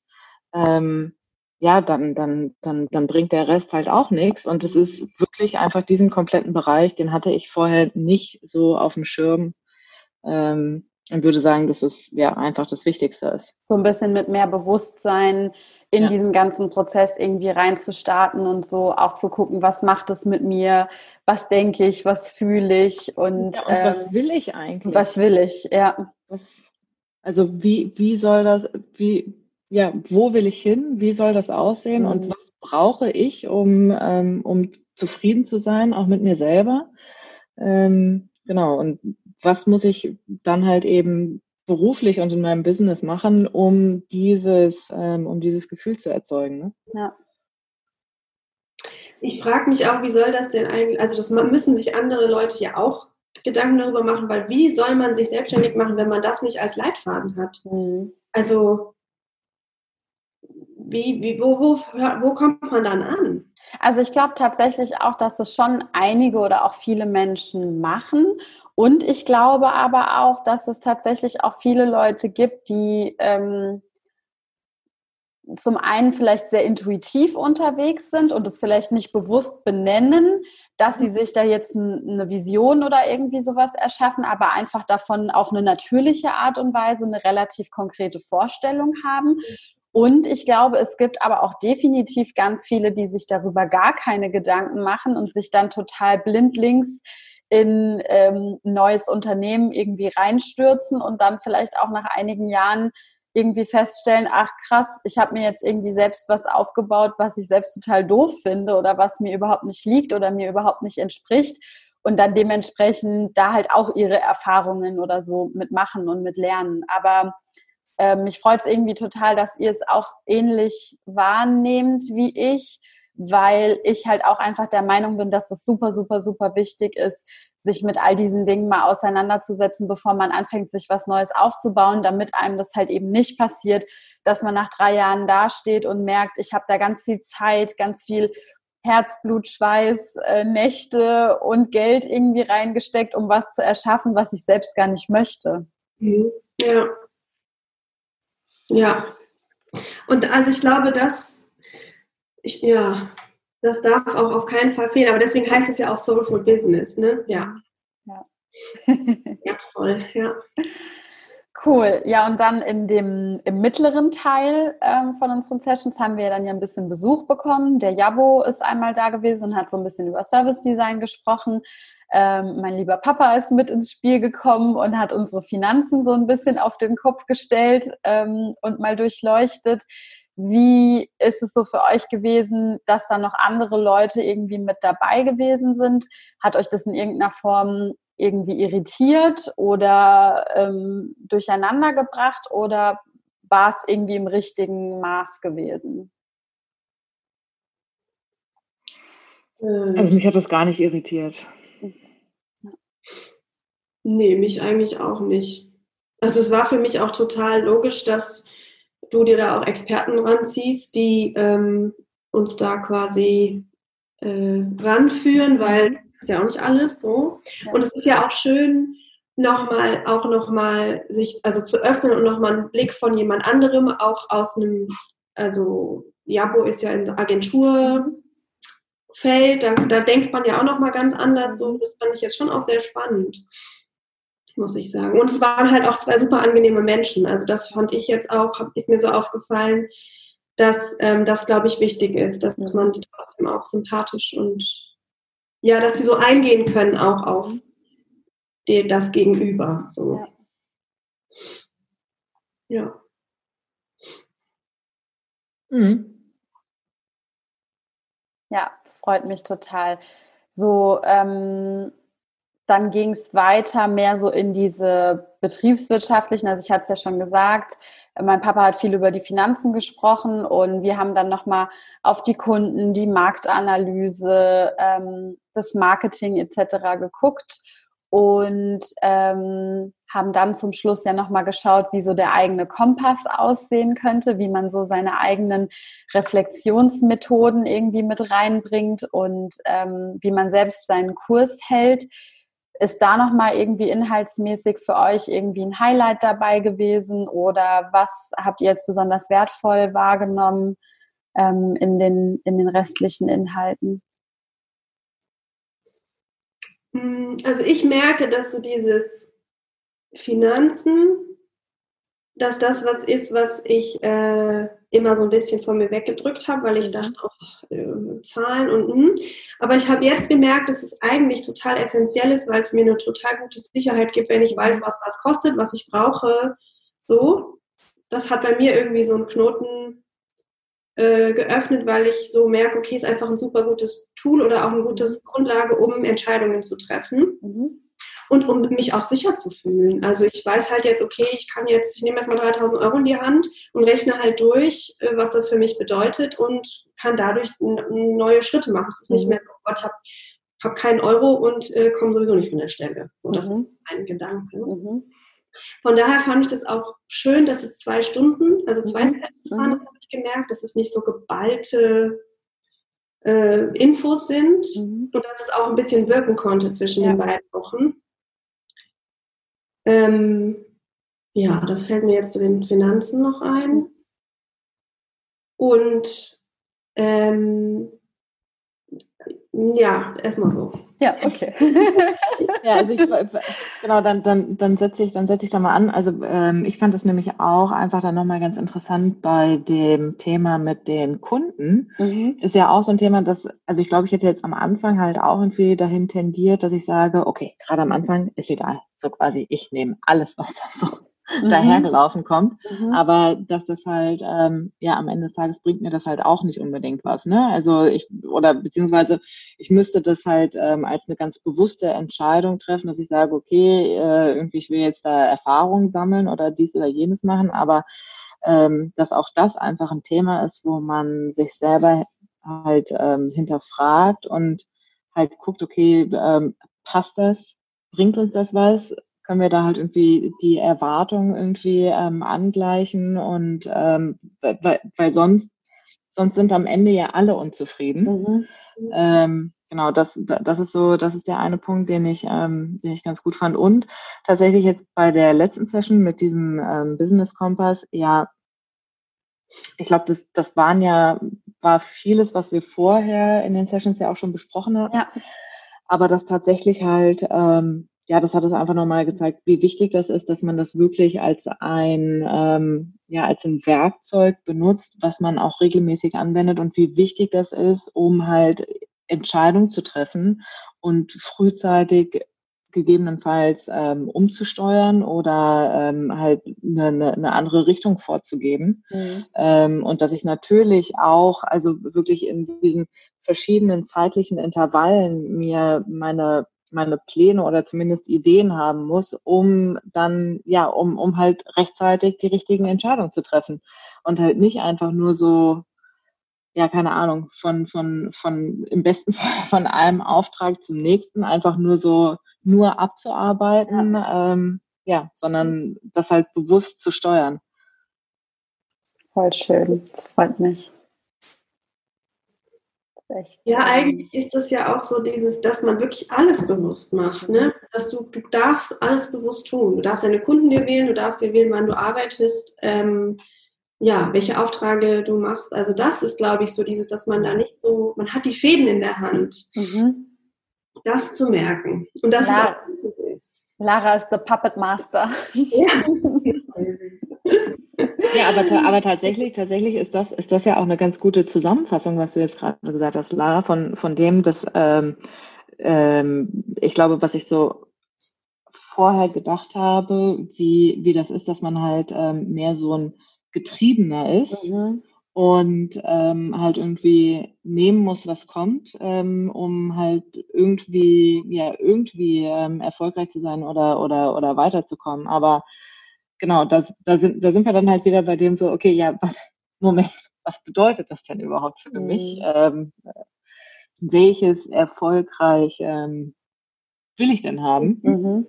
ähm, ja, dann, dann, dann, dann bringt der Rest halt auch nichts. Und es ist wirklich einfach diesen kompletten Bereich, den hatte ich vorher nicht so auf dem Schirm. Ähm, und würde sagen, dass es ja einfach das Wichtigste ist. So ein bisschen mit mehr Bewusstsein in ja. diesen ganzen Prozess irgendwie reinzustarten und so auch zu gucken, was macht es mit mir, was denke ich, was fühle ich und, ja, und ähm, was will ich eigentlich? Was will ich, ja. Was, also wie, wie soll das, wie, ja, wo will ich hin? Wie soll das aussehen? Mhm. Und was brauche ich, um, ähm, um zufrieden zu sein, auch mit mir selber? Ähm, genau. Und was muss ich dann halt eben beruflich und in meinem Business machen, um dieses, ähm, um dieses Gefühl zu erzeugen. Ne? Ja. Ich frage mich auch, wie soll das denn eigentlich, also das müssen sich andere Leute ja auch Gedanken darüber machen, weil wie soll man sich selbstständig machen, wenn man das nicht als Leitfaden hat? Mhm. Also wie, wie, wo, wo, wo kommt man dann an? Also ich glaube tatsächlich auch, dass es schon einige oder auch viele Menschen machen. Und ich glaube aber auch, dass es tatsächlich auch viele Leute gibt, die ähm, zum einen vielleicht sehr intuitiv unterwegs sind und es vielleicht nicht bewusst benennen, dass sie sich da jetzt eine Vision oder irgendwie sowas erschaffen, aber einfach davon auf eine natürliche Art und Weise eine relativ konkrete Vorstellung haben. Und ich glaube, es gibt aber auch definitiv ganz viele, die sich darüber gar keine Gedanken machen und sich dann total blindlings in ähm, neues Unternehmen irgendwie reinstürzen und dann vielleicht auch nach einigen Jahren irgendwie feststellen, ach krass, ich habe mir jetzt irgendwie selbst was aufgebaut, was ich selbst total doof finde oder was mir überhaupt nicht liegt oder mir überhaupt nicht entspricht und dann dementsprechend da halt auch ihre Erfahrungen oder so mitmachen und mit lernen. Aber ähm, mich freut es irgendwie total, dass ihr es auch ähnlich wahrnehmt wie ich, weil ich halt auch einfach der Meinung bin, dass es super, super, super wichtig ist, sich mit all diesen Dingen mal auseinanderzusetzen, bevor man anfängt, sich was Neues aufzubauen, damit einem das halt eben nicht passiert, dass man nach drei Jahren dasteht und merkt, ich habe da ganz viel Zeit, ganz viel Herzblut, Schweiß, äh, Nächte und Geld irgendwie reingesteckt, um was zu erschaffen, was ich selbst gar nicht möchte. Mhm. Ja, ja. Und also ich glaube, dass ich, ja, das darf auch auf keinen Fall fehlen. Aber deswegen heißt es ja auch Soulful Business, ne? Ja. Ja, ja voll, ja. Cool. Ja, und dann in dem, im mittleren Teil ähm, von unseren Sessions haben wir dann ja ein bisschen Besuch bekommen. Der Jabo ist einmal da gewesen und hat so ein bisschen über Service Design gesprochen. Ähm, mein lieber Papa ist mit ins Spiel gekommen und hat unsere Finanzen so ein bisschen auf den Kopf gestellt ähm, und mal durchleuchtet. Wie ist es so für euch gewesen, dass da noch andere Leute irgendwie mit dabei gewesen sind? Hat euch das in irgendeiner Form irgendwie irritiert oder ähm, durcheinander gebracht oder war es irgendwie im richtigen Maß gewesen? Also mich hat das gar nicht irritiert. Nee, mich eigentlich auch nicht. Also es war für mich auch total logisch, dass du dir da auch Experten ranziehst, die ähm, uns da quasi äh, ranführen, weil ist ja auch nicht alles so. Und es ist ja auch schön, nochmal, auch nochmal sich, also zu öffnen und nochmal einen Blick von jemand anderem, auch aus einem, also Jabo ist ja in der Agenturfeld, da, da denkt man ja auch nochmal ganz anders, so, das fand ich jetzt schon auch sehr spannend muss ich sagen. Und es waren halt auch zwei super angenehme Menschen. Also das fand ich jetzt auch, ist mir so aufgefallen, dass ähm, das, glaube ich, wichtig ist, dass man die trotzdem auch sympathisch und ja, dass die so eingehen können auch auf die, das Gegenüber. So. Ja. ja. Mhm. Ja, freut mich total. So, ähm, dann ging es weiter mehr so in diese betriebswirtschaftlichen, also ich hatte es ja schon gesagt, mein Papa hat viel über die Finanzen gesprochen und wir haben dann nochmal auf die Kunden, die Marktanalyse, ähm, das Marketing etc. geguckt und ähm, haben dann zum Schluss ja nochmal geschaut, wie so der eigene Kompass aussehen könnte, wie man so seine eigenen Reflexionsmethoden irgendwie mit reinbringt und ähm, wie man selbst seinen Kurs hält. Ist da nochmal irgendwie inhaltsmäßig für euch irgendwie ein Highlight dabei gewesen oder was habt ihr jetzt besonders wertvoll wahrgenommen ähm, in, den, in den restlichen Inhalten? Hm, also ich merke, dass so dieses Finanzen, dass das was ist, was ich äh, immer so ein bisschen von mir weggedrückt habe, weil ich mhm. dachte, oh, äh, Zahlen und mh. aber ich habe jetzt gemerkt, dass es eigentlich total essentiell ist, weil es mir eine total gute Sicherheit gibt, wenn ich weiß, mhm. was was kostet, was ich brauche. So, das hat bei mir irgendwie so einen Knoten äh, geöffnet, weil ich so merke, okay, ist einfach ein super gutes Tool oder auch eine gute mhm. Grundlage, um Entscheidungen zu treffen. Mhm und um mich auch sicher zu fühlen. Also ich weiß halt jetzt, okay, ich kann jetzt, ich nehme erstmal 3000 Euro in die Hand und rechne halt durch, äh, was das für mich bedeutet und kann dadurch neue Schritte machen. Es ist nicht mhm. mehr so, oh Gott, ich habe hab keinen Euro und äh, komme sowieso nicht von der Stelle. So, das mhm. ist mein Gedanke. Mhm. Von daher fand ich das auch schön, dass es zwei Stunden, also zwei mhm. Sessions waren, mhm. das habe ich gemerkt, dass es nicht so geballte äh, Infos sind mhm. und dass es auch ein bisschen wirken konnte zwischen ja. den beiden Wochen. Ähm, ja, das fällt mir jetzt zu den Finanzen noch ein. Und ähm, ja, erstmal so. Ja, okay. [laughs] ja, also ich, genau, dann, dann, dann setze ich, dann setze ich da mal an. Also ähm, ich fand es nämlich auch einfach dann nochmal ganz interessant bei dem Thema mit den Kunden. Mhm. Ist ja auch so ein Thema, das, also ich glaube, ich hätte jetzt am Anfang halt auch irgendwie dahin tendiert, dass ich sage, okay, gerade am Anfang ist egal. So quasi, ich nehme alles, was da so mhm. [laughs] dahergelaufen kommt. Mhm. Aber dass das halt, ähm, ja, am Ende des Tages bringt mir das halt auch nicht unbedingt was. Ne? Also ich, oder beziehungsweise ich müsste das halt ähm, als eine ganz bewusste Entscheidung treffen, dass ich sage, okay, äh, irgendwie ich will jetzt da Erfahrungen sammeln oder dies oder jenes machen, aber ähm, dass auch das einfach ein Thema ist, wo man sich selber halt ähm, hinterfragt und halt guckt, okay, ähm, passt das? Bringt uns das was? Können wir da halt irgendwie die Erwartungen irgendwie ähm, angleichen und ähm, weil, weil sonst sonst sind am Ende ja alle unzufrieden. Mhm. Ähm, genau, das, das ist so, das ist der eine Punkt, den ich, ähm, den ich ganz gut fand. Und tatsächlich jetzt bei der letzten Session mit diesem ähm, Business Kompass, ja, ich glaube, das, das waren ja, war vieles, was wir vorher in den Sessions ja auch schon besprochen haben. Ja. Aber das tatsächlich halt ähm, ja, das hat es einfach nochmal gezeigt, wie wichtig das ist, dass man das wirklich als ein, ähm, ja, als ein Werkzeug benutzt, was man auch regelmäßig anwendet und wie wichtig das ist, um halt Entscheidungen zu treffen und frühzeitig gegebenenfalls ähm, umzusteuern oder ähm, halt eine, eine, eine andere Richtung vorzugeben. Mhm. Ähm, und dass ich natürlich auch, also wirklich in diesen verschiedenen zeitlichen Intervallen mir meine meine Pläne oder zumindest Ideen haben muss, um dann, ja, um, um halt rechtzeitig die richtigen Entscheidungen zu treffen. Und halt nicht einfach nur so, ja, keine Ahnung, von, von, von, im besten [laughs] Fall von einem Auftrag zum nächsten einfach nur so, nur abzuarbeiten, ja, ähm, ja sondern das halt bewusst zu steuern. Voll schön, das freut mich. Echt, ja, eigentlich ist das ja auch so dieses, dass man wirklich alles bewusst macht, ne? Dass du, du darfst alles bewusst tun. Du darfst deine Kunden dir wählen, du darfst dir wählen, wann du arbeitest. Ähm, ja, welche Aufträge du machst. Also das ist, glaube ich, so dieses, dass man da nicht so, man hat die Fäden in der Hand. Mhm. Das zu merken. Und das Lara, ist auch Lara ist der Puppet Master. Ja. [laughs] ja, aber, aber tatsächlich, tatsächlich ist das, ist das ja auch eine ganz gute Zusammenfassung, was du jetzt gerade gesagt hast, Lara, von, von dem, dass ähm, ähm, ich glaube, was ich so vorher gedacht habe, wie, wie das ist, dass man halt ähm, mehr so ein getriebener ist mhm. und ähm, halt irgendwie nehmen muss, was kommt, ähm, um halt irgendwie, ja, irgendwie ähm, erfolgreich zu sein oder, oder, oder weiterzukommen. Aber genau, da, da, sind, da sind wir dann halt wieder bei dem so, okay, ja, was, [laughs] Moment, was bedeutet das denn überhaupt für mhm. mich? Ähm, welches erfolgreich ähm, will ich denn haben? Mhm.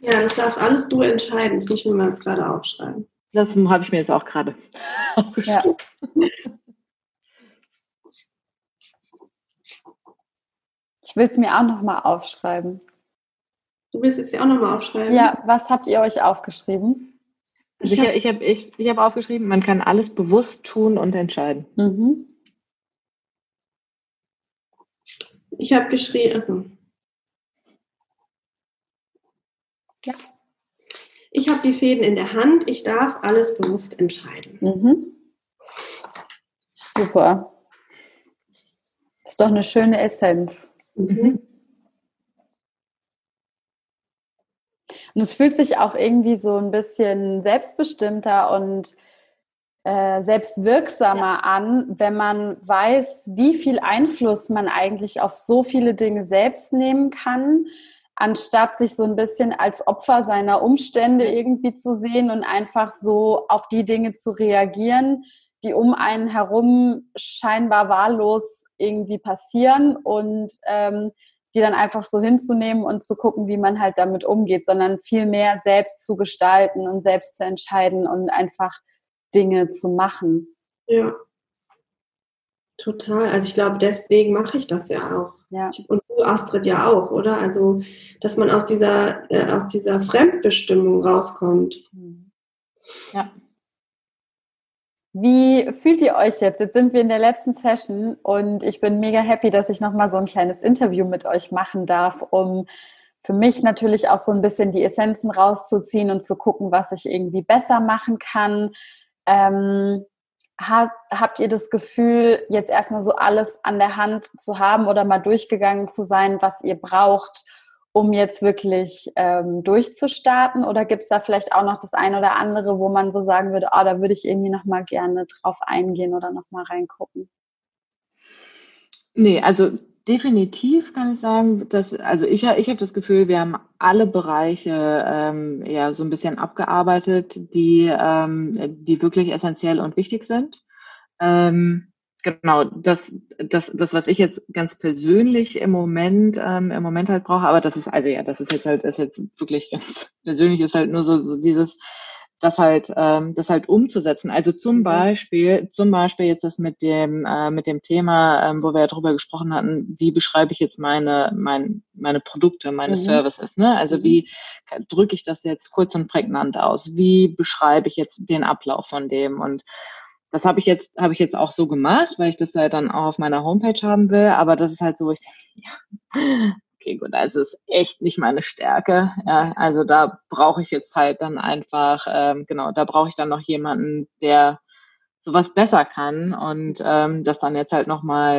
Ja, das darfst alles du entscheiden. Das muss ich mir mal gerade aufschreiben. Das habe ich mir jetzt auch gerade [laughs] aufgeschrieben. Ja. Ich will es mir auch nochmal aufschreiben. Du willst es ja auch nochmal aufschreiben? Ja, was habt ihr euch aufgeschrieben? Also ich, ich habe ich, ich hab aufgeschrieben, man kann alles bewusst tun und entscheiden. Mhm. Ich habe geschrieben, also Ja. Ich habe die Fäden in der Hand, ich darf alles bewusst entscheiden. Mhm. Super. Das ist doch eine schöne Essenz. Mhm. Und es fühlt sich auch irgendwie so ein bisschen selbstbestimmter und äh, selbstwirksamer ja. an, wenn man weiß, wie viel Einfluss man eigentlich auf so viele Dinge selbst nehmen kann anstatt sich so ein bisschen als Opfer seiner Umstände irgendwie zu sehen und einfach so auf die Dinge zu reagieren, die um einen herum scheinbar wahllos irgendwie passieren und ähm, die dann einfach so hinzunehmen und zu gucken, wie man halt damit umgeht, sondern viel mehr selbst zu gestalten und selbst zu entscheiden und einfach Dinge zu machen. Ja, total. Also ich glaube, deswegen mache ich das ja auch. Ja. Und du, Astrid, ja auch, oder? Also, dass man aus dieser, äh, aus dieser Fremdbestimmung rauskommt. Mhm. Ja. Wie fühlt ihr euch jetzt? Jetzt sind wir in der letzten Session und ich bin mega happy, dass ich nochmal so ein kleines Interview mit euch machen darf, um für mich natürlich auch so ein bisschen die Essenzen rauszuziehen und zu gucken, was ich irgendwie besser machen kann. Ähm, habt ihr das Gefühl, jetzt erstmal so alles an der Hand zu haben oder mal durchgegangen zu sein, was ihr braucht, um jetzt wirklich ähm, durchzustarten? Oder gibt es da vielleicht auch noch das eine oder andere, wo man so sagen würde, oh, da würde ich irgendwie noch mal gerne drauf eingehen oder noch mal reingucken? Nee, also definitiv kann ich sagen, dass, also ich, ich habe das Gefühl, wir haben alle Bereiche ähm, ja so ein bisschen abgearbeitet, die, ähm, die wirklich essentiell und wichtig sind. Ähm, genau, das, das, das, was ich jetzt ganz persönlich im Moment, ähm, im Moment halt brauche, aber das ist, also ja, das ist jetzt halt, ist jetzt wirklich ganz [laughs] persönlich, ist halt nur so, so dieses, das halt, ähm, das halt umzusetzen. Also zum mhm. Beispiel, zum Beispiel jetzt das mit dem, äh, mit dem Thema, ähm, wo wir ja drüber gesprochen hatten, wie beschreibe ich jetzt meine, mein, meine Produkte, meine mhm. Services, ne? Also mhm. wie drücke ich das jetzt kurz und prägnant aus? Wie beschreibe ich jetzt den Ablauf von dem? Und das habe ich jetzt, habe ich jetzt auch so gemacht, weil ich das ja dann auch auf meiner Homepage haben will. Aber das ist halt so, ich denke, ja, [laughs] okay, gut, also ist echt nicht meine Stärke. Ja, also da brauche ich jetzt halt dann einfach, ähm, genau, da brauche ich dann noch jemanden, der sowas besser kann und ähm, das dann jetzt halt nochmal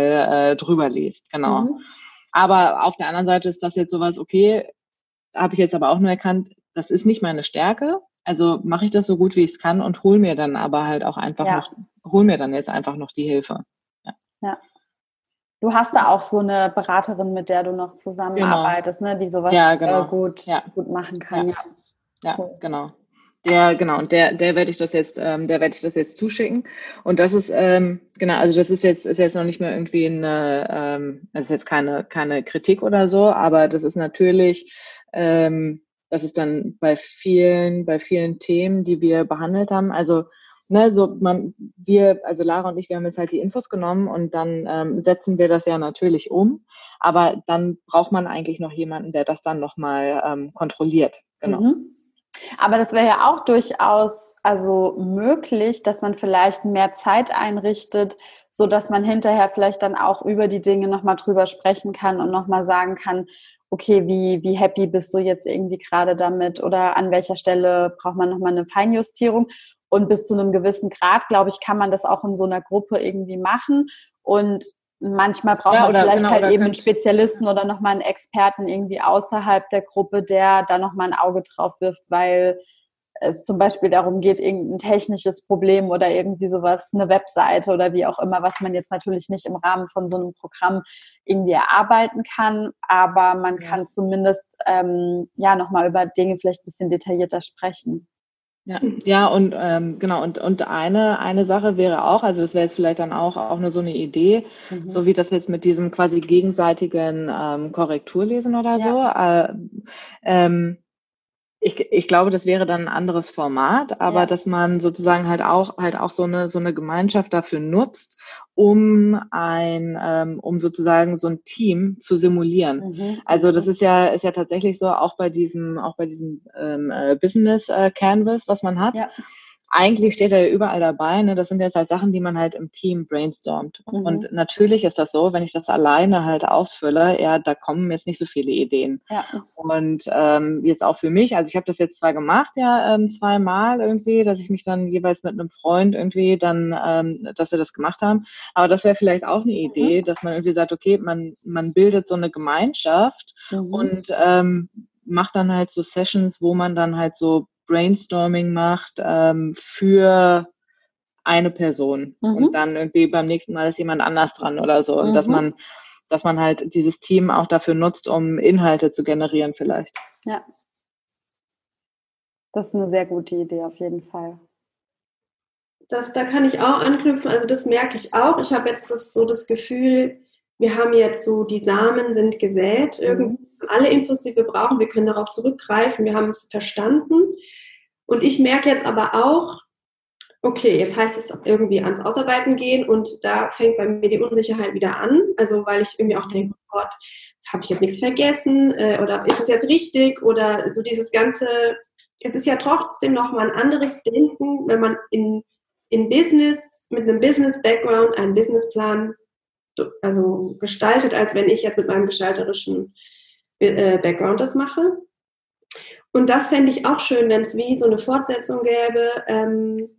äh, drüber liest, genau. Mhm. Aber auf der anderen Seite ist das jetzt sowas, okay, habe ich jetzt aber auch nur erkannt, das ist nicht meine Stärke. Also mache ich das so gut wie ich es kann und hol mir dann aber halt auch einfach ja. noch, hol mir dann jetzt einfach noch die Hilfe. Ja. ja. Du hast da auch so eine Beraterin, mit der du noch zusammenarbeitest, genau. ne, die sowas ja, genau. äh, gut, ja. gut machen kann. Ja, ja cool. genau. Der, genau, und der, der werde ich das jetzt, ähm, der werde ich das jetzt zuschicken. Und das ist, ähm, genau, also das ist jetzt, ist jetzt noch nicht mehr irgendwie eine, ähm, das ist jetzt keine, keine Kritik oder so, aber das ist natürlich, ähm, das ist dann bei vielen, bei vielen Themen, die wir behandelt haben. Also, ne, so man, wir, also Lara und ich, wir haben jetzt halt die Infos genommen und dann ähm, setzen wir das ja natürlich um. Aber dann braucht man eigentlich noch jemanden, der das dann nochmal ähm, kontrolliert. Genau. Mhm. Aber das wäre ja auch durchaus also möglich, dass man vielleicht mehr Zeit einrichtet, so dass man hinterher vielleicht dann auch über die Dinge nochmal drüber sprechen kann und nochmal sagen kann, okay, wie, wie happy bist du jetzt irgendwie gerade damit oder an welcher Stelle braucht man nochmal eine Feinjustierung? Und bis zu einem gewissen Grad, glaube ich, kann man das auch in so einer Gruppe irgendwie machen. Und manchmal braucht ja, man vielleicht genau, halt eben einen Spezialisten oder nochmal einen Experten irgendwie außerhalb der Gruppe, der da nochmal ein Auge drauf wirft, weil es zum Beispiel darum geht, irgendein technisches Problem oder irgendwie sowas, eine Webseite oder wie auch immer, was man jetzt natürlich nicht im Rahmen von so einem Programm irgendwie erarbeiten kann, aber man kann zumindest ähm, ja nochmal über Dinge vielleicht ein bisschen detaillierter sprechen. Ja, ja und ähm, genau, und, und eine, eine Sache wäre auch, also das wäre jetzt vielleicht dann auch, auch nur so eine Idee, mhm. so wie das jetzt mit diesem quasi gegenseitigen ähm, Korrekturlesen oder ja. so. Äh, ähm, ich, ich glaube, das wäre dann ein anderes Format, aber ja. dass man sozusagen halt auch halt auch so eine so eine Gemeinschaft dafür nutzt, um ein ähm, um sozusagen so ein Team zu simulieren. Mhm. Also das mhm. ist ja ist ja tatsächlich so auch bei diesem auch bei diesem ähm, äh, Business äh, Canvas, was man hat. Ja eigentlich steht er ja überall dabei. Ne? Das sind jetzt halt Sachen, die man halt im Team brainstormt. Mhm. Und natürlich ist das so, wenn ich das alleine halt ausfülle, ja, da kommen jetzt nicht so viele Ideen. Ja. Und ähm, jetzt auch für mich, also ich habe das jetzt zwar gemacht, ja, ähm, zweimal irgendwie, dass ich mich dann jeweils mit einem Freund irgendwie dann, ähm, dass wir das gemacht haben. Aber das wäre vielleicht auch eine Idee, mhm. dass man irgendwie sagt, okay, man, man bildet so eine Gemeinschaft mhm. und ähm, macht dann halt so Sessions, wo man dann halt so Brainstorming macht ähm, für eine Person mhm. und dann irgendwie beim nächsten Mal ist jemand anders dran oder so. Und dass mhm. man, dass man halt dieses Team auch dafür nutzt, um Inhalte zu generieren vielleicht. Ja. Das ist eine sehr gute Idee auf jeden Fall. Das, da kann ich auch anknüpfen, also das merke ich auch. Ich habe jetzt das, so das Gefühl, wir haben jetzt so, die Samen sind gesät, mhm. irgendwie alle Infos, die wir brauchen, wir können darauf zurückgreifen, wir haben es verstanden. Und ich merke jetzt aber auch, okay, jetzt heißt es irgendwie ans Ausarbeiten gehen und da fängt bei mir die Unsicherheit wieder an. Also weil ich irgendwie auch denke, oh Gott, habe ich jetzt nichts vergessen äh, oder ist es jetzt richtig oder so dieses ganze, es ist ja trotzdem nochmal ein anderes Denken, wenn man in, in Business, mit einem Business-Background einen Businessplan also gestaltet, als wenn ich jetzt mit meinem gestalterischen äh, Background das mache. Und das fände ich auch schön, wenn es wie so eine Fortsetzung gäbe ähm,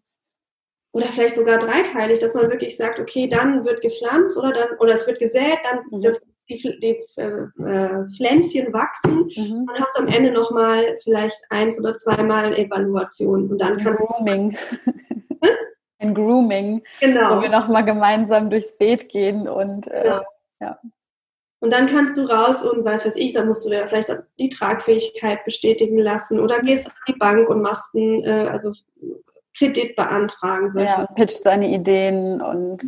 oder vielleicht sogar dreiteilig, dass man wirklich sagt, okay, dann wird gepflanzt oder dann oder es wird gesät, dann mhm. das, die, die äh, äh, Pflänzchen wachsen. Mhm. Dann hast du am Ende nochmal vielleicht eins oder zweimal Evaluation und dann kannst Grooming. du [laughs] ein Grooming, genau. wo wir nochmal gemeinsam durchs Beet gehen und äh, ja. ja. Und dann kannst du raus und weiß was ich, dann musst du dir vielleicht die Tragfähigkeit bestätigen lassen oder gehst auf die Bank und machst einen äh, also Kredit beantragen. Ja, pitchst deine Ideen und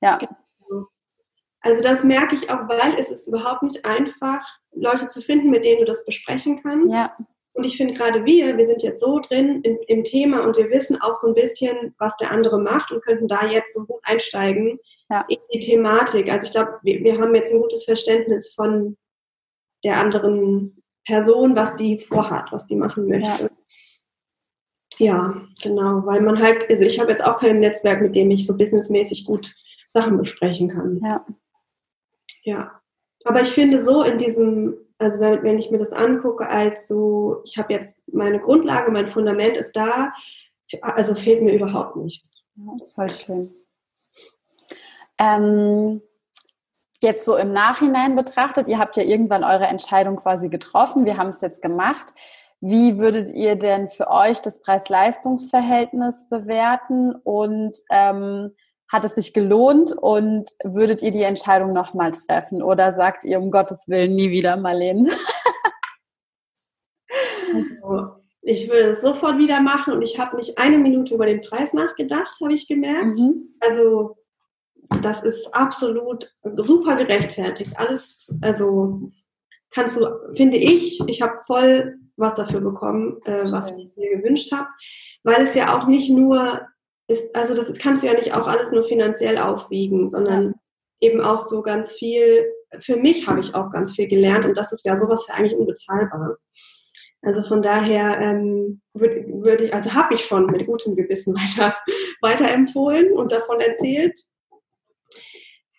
ja. Genau. Also das merke ich auch, weil es ist überhaupt nicht einfach, Leute zu finden, mit denen du das besprechen kannst. Ja. Und ich finde gerade wir, wir sind jetzt so drin in, im Thema und wir wissen auch so ein bisschen, was der andere macht und könnten da jetzt so gut einsteigen ja. in die Thematik. Also ich glaube, wir, wir haben jetzt ein gutes Verständnis von der anderen Person, was die vorhat, was die machen möchte. Ja. ja, genau, weil man halt, also ich habe jetzt auch kein Netzwerk, mit dem ich so businessmäßig gut Sachen besprechen kann. Ja. Ja. Aber ich finde so in diesem also wenn, ich mir das angucke, als so, ich habe jetzt meine Grundlage, mein Fundament ist da, also fehlt mir überhaupt nichts. Ja, voll schön. Ähm, jetzt so im Nachhinein betrachtet, ihr habt ja irgendwann eure Entscheidung quasi getroffen, wir haben es jetzt gemacht. Wie würdet ihr denn für euch das Preis-Leistungs-Verhältnis bewerten und ähm, hat es sich gelohnt und würdet ihr die Entscheidung nochmal treffen oder sagt ihr um Gottes Willen nie wieder Marlene? Also, ich will es sofort wieder machen und ich habe nicht eine Minute über den Preis nachgedacht, habe ich gemerkt. Mhm. Also das ist absolut super gerechtfertigt. Alles, also kannst du, finde ich, ich habe voll was dafür bekommen, äh, was ich mir gewünscht habe, weil es ja auch nicht nur ist, also das kannst du ja nicht auch alles nur finanziell aufwiegen, sondern eben auch so ganz viel, für mich habe ich auch ganz viel gelernt und das ist ja sowas ja eigentlich unbezahlbar. Also von daher ähm, würde würd ich, also habe ich schon mit gutem Gewissen [laughs] weiter, weiter empfohlen und davon erzählt.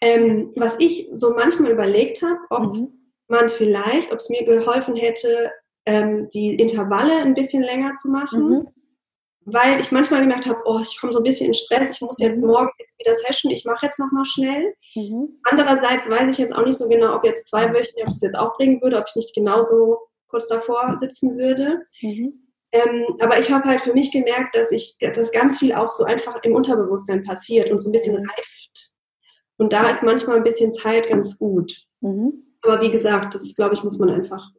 Ähm, was ich so manchmal überlegt habe, ob mhm. man vielleicht, ob es mir geholfen hätte, ähm, die Intervalle ein bisschen länger zu machen. Mhm. Weil ich manchmal gemerkt habe, oh, ich komme so ein bisschen in Stress, ich muss jetzt mhm. morgen jetzt wieder session, ich mache jetzt nochmal schnell. Mhm. Andererseits weiß ich jetzt auch nicht so genau, ob jetzt zwei Wöchchen, ob das jetzt auch bringen würde, ob ich nicht genauso kurz davor sitzen würde. Mhm. Ähm, aber ich habe halt für mich gemerkt, dass ich, dass ganz viel auch so einfach im Unterbewusstsein passiert und so ein bisschen mhm. reift. Und da ist manchmal ein bisschen Zeit ganz gut. Mhm. Aber wie gesagt, das glaube ich, muss man einfach.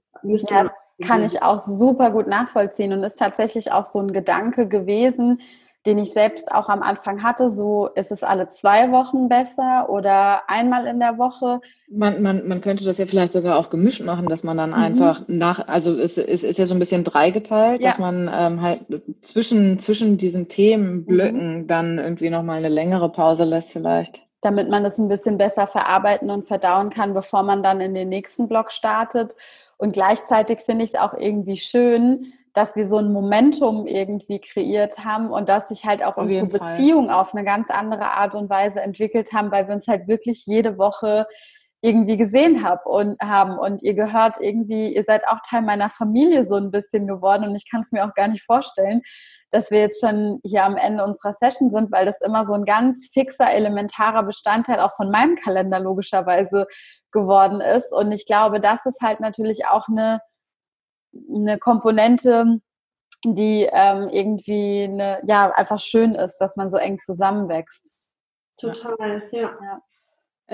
Ja, kann ich auch super gut nachvollziehen und ist tatsächlich auch so ein Gedanke gewesen, den ich selbst auch am Anfang hatte, so ist es alle zwei Wochen besser oder einmal in der Woche. Man, man, man könnte das ja vielleicht sogar auch gemischt machen, dass man dann mhm. einfach nach, also es, es ist ja so ein bisschen dreigeteilt, ja. dass man ähm, halt zwischen, zwischen diesen Themenblöcken mhm. dann irgendwie nochmal eine längere Pause lässt vielleicht. Damit man das ein bisschen besser verarbeiten und verdauen kann, bevor man dann in den nächsten Block startet. Und gleichzeitig finde ich es auch irgendwie schön, dass wir so ein Momentum irgendwie kreiert haben und dass sich halt auch auf unsere Beziehung Fall. auf eine ganz andere Art und Weise entwickelt haben, weil wir uns halt wirklich jede Woche irgendwie gesehen hab und haben und ihr gehört irgendwie, ihr seid auch Teil meiner Familie so ein bisschen geworden und ich kann es mir auch gar nicht vorstellen, dass wir jetzt schon hier am Ende unserer Session sind, weil das immer so ein ganz fixer, elementarer Bestandteil auch von meinem Kalender logischerweise geworden ist und ich glaube, das ist halt natürlich auch eine eine Komponente, die ähm, irgendwie eine, ja, einfach schön ist, dass man so eng zusammenwächst. Total, ja. ja.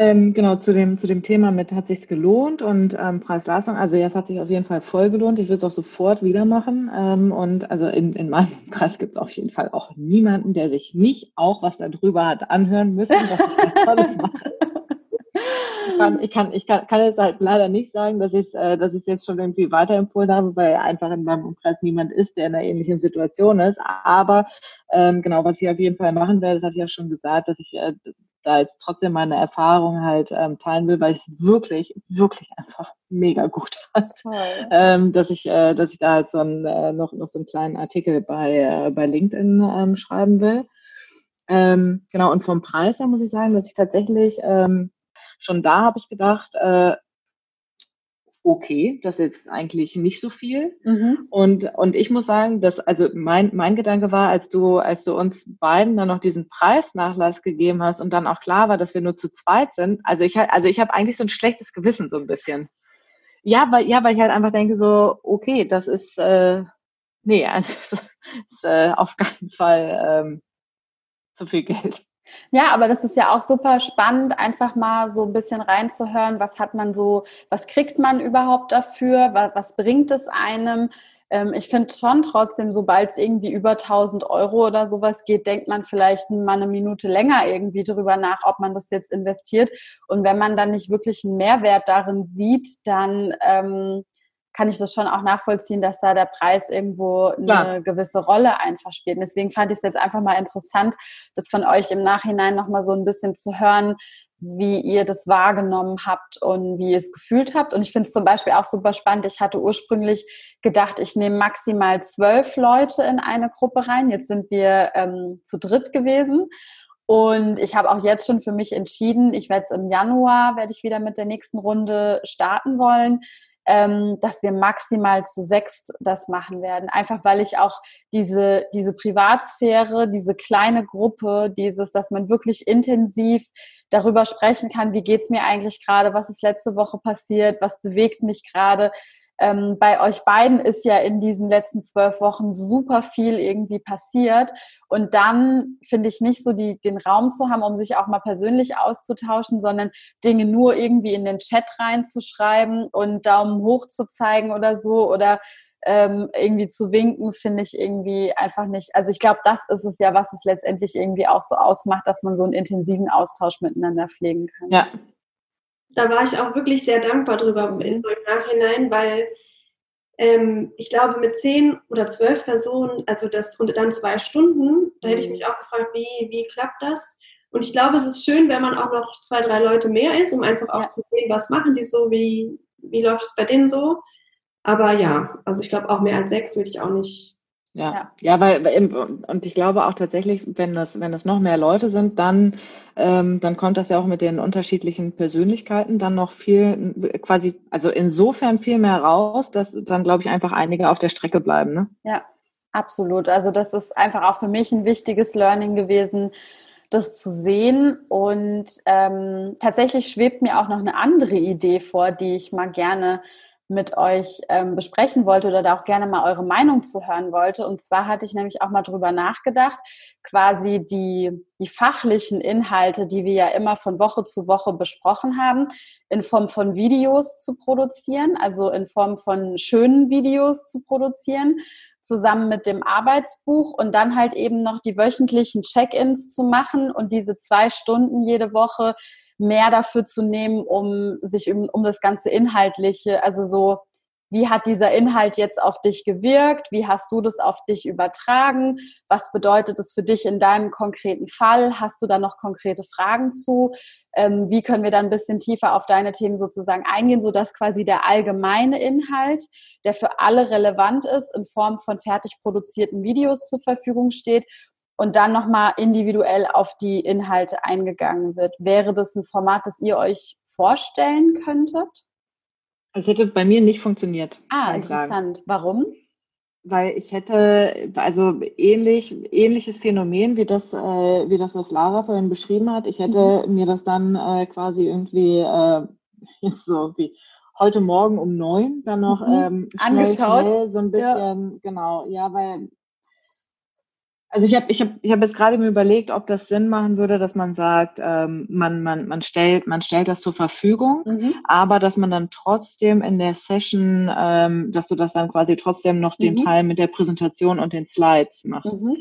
Ähm, genau, zu dem, zu dem Thema mit hat sich's gelohnt und ähm, Preis-Leistung, also ja, es hat sich auf jeden Fall voll gelohnt. Ich würde es auch sofort wieder machen. Ähm, und also in, in meinem [laughs] Kreis gibt es auf jeden Fall auch niemanden, der sich nicht auch was darüber hat anhören müssen, was ich da Tolles mache kann, ich kann, ich kann, kann jetzt halt leider nicht sagen, dass ich äh, dass ich jetzt schon irgendwie weiterempfohlen habe, weil einfach in meinem Umkreis niemand ist, der in einer ähnlichen Situation ist. Aber ähm, genau, was ich auf jeden Fall machen werde, das hatte ich ja schon gesagt, dass ich äh, da jetzt trotzdem meine Erfahrung halt ähm, teilen will, weil ich es wirklich, wirklich einfach mega gut [laughs] fand, ähm, dass ich, äh, dass ich da halt so ein, äh, noch, noch so einen kleinen Artikel bei, äh, bei LinkedIn ähm, schreiben will. Ähm, genau, und vom Preis her muss ich sagen, dass ich tatsächlich ähm, schon da habe ich gedacht, äh, okay, das ist jetzt eigentlich nicht so viel. Mhm. Und, und ich muss sagen, dass, also mein, mein Gedanke war, als du, als du uns beiden dann noch diesen Preisnachlass gegeben hast und dann auch klar war, dass wir nur zu zweit sind, also ich also ich habe eigentlich so ein schlechtes Gewissen so ein bisschen. Ja, weil, ja, weil ich halt einfach denke so, okay, das ist, äh, nee, [laughs] also, ist äh, auf keinen Fall ähm, zu viel Geld. Ja, aber das ist ja auch super spannend, einfach mal so ein bisschen reinzuhören, was hat man so, was kriegt man überhaupt dafür, was, was bringt es einem? Ähm, ich finde schon trotzdem, sobald es irgendwie über 1000 Euro oder sowas geht, denkt man vielleicht mal eine Minute länger irgendwie drüber nach, ob man das jetzt investiert. Und wenn man dann nicht wirklich einen Mehrwert darin sieht, dann ähm, kann ich das schon auch nachvollziehen, dass da der Preis irgendwo eine Klar. gewisse Rolle einfach spielt. Und deswegen fand ich es jetzt einfach mal interessant, das von euch im Nachhinein nochmal so ein bisschen zu hören, wie ihr das wahrgenommen habt und wie ihr es gefühlt habt. Und ich finde es zum Beispiel auch super spannend. Ich hatte ursprünglich gedacht, ich nehme maximal zwölf Leute in eine Gruppe rein. Jetzt sind wir ähm, zu dritt gewesen. Und ich habe auch jetzt schon für mich entschieden, ich werde es im Januar, werde ich wieder mit der nächsten Runde starten wollen ähm, dass wir maximal zu sechs das machen werden. Einfach weil ich auch diese, diese Privatsphäre, diese kleine Gruppe, dieses, dass man wirklich intensiv darüber sprechen kann, wie geht's mir eigentlich gerade, was ist letzte Woche passiert, was bewegt mich gerade, ähm, bei euch beiden ist ja in diesen letzten zwölf Wochen super viel irgendwie passiert. Und dann finde ich nicht so die, den Raum zu haben, um sich auch mal persönlich auszutauschen, sondern Dinge nur irgendwie in den Chat reinzuschreiben und Daumen hoch zu zeigen oder so oder ähm, irgendwie zu winken, finde ich irgendwie einfach nicht. Also ich glaube, das ist es ja, was es letztendlich irgendwie auch so ausmacht, dass man so einen intensiven Austausch miteinander pflegen kann. Ja. Da war ich auch wirklich sehr dankbar drüber mhm. im Nachhinein, weil ähm, ich glaube, mit zehn oder zwölf Personen, also das und dann zwei Stunden, da hätte ich mhm. mich auch gefragt, wie, wie klappt das? Und ich glaube, es ist schön, wenn man auch noch zwei, drei Leute mehr ist, um einfach auch ja. zu sehen, was machen die so, wie, wie läuft es bei denen so. Aber ja, also ich glaube, auch mehr als sechs würde ich auch nicht. Ja, ja, ja weil, und ich glaube auch tatsächlich, wenn das, wenn das noch mehr Leute sind, dann, ähm, dann kommt das ja auch mit den unterschiedlichen Persönlichkeiten dann noch viel, quasi, also insofern viel mehr raus, dass dann, glaube ich, einfach einige auf der Strecke bleiben. Ne? Ja, absolut. Also das ist einfach auch für mich ein wichtiges Learning gewesen, das zu sehen. Und ähm, tatsächlich schwebt mir auch noch eine andere Idee vor, die ich mal gerne mit euch ähm, besprechen wollte oder da auch gerne mal eure Meinung zu hören wollte. Und zwar hatte ich nämlich auch mal drüber nachgedacht, quasi die, die fachlichen Inhalte, die wir ja immer von Woche zu Woche besprochen haben, in Form von Videos zu produzieren, also in Form von schönen Videos zu produzieren zusammen mit dem Arbeitsbuch und dann halt eben noch die wöchentlichen Check-ins zu machen und diese zwei Stunden jede Woche mehr dafür zu nehmen, um sich um, um das ganze Inhaltliche, also so wie hat dieser Inhalt jetzt auf dich gewirkt? Wie hast du das auf dich übertragen? Was bedeutet es für dich in deinem konkreten Fall? Hast du da noch konkrete Fragen zu? Ähm, wie können wir dann ein bisschen tiefer auf deine Themen sozusagen eingehen, sodass quasi der allgemeine Inhalt, der für alle relevant ist, in Form von fertig produzierten Videos zur Verfügung steht und dann nochmal individuell auf die Inhalte eingegangen wird. Wäre das ein Format, das ihr euch vorstellen könntet? Es hätte bei mir nicht funktioniert. Ah, interessant. Warum? Weil ich hätte, also ähnlich, ähnliches Phänomen wie das, äh, wie das, was Lara vorhin beschrieben hat. Ich hätte mhm. mir das dann äh, quasi irgendwie äh, [laughs] so wie heute Morgen um neun dann noch mhm. ähm, schnell, Angeschaut. Schnell so ein bisschen, ja. genau, ja, weil also ich habe ich hab, ich hab jetzt gerade mir überlegt, ob das Sinn machen würde, dass man sagt, ähm, man, man, man, stellt, man stellt das zur Verfügung, mhm. aber dass man dann trotzdem in der Session, ähm, dass du das dann quasi trotzdem noch mhm. den Teil mit der Präsentation und den Slides machst. Mhm.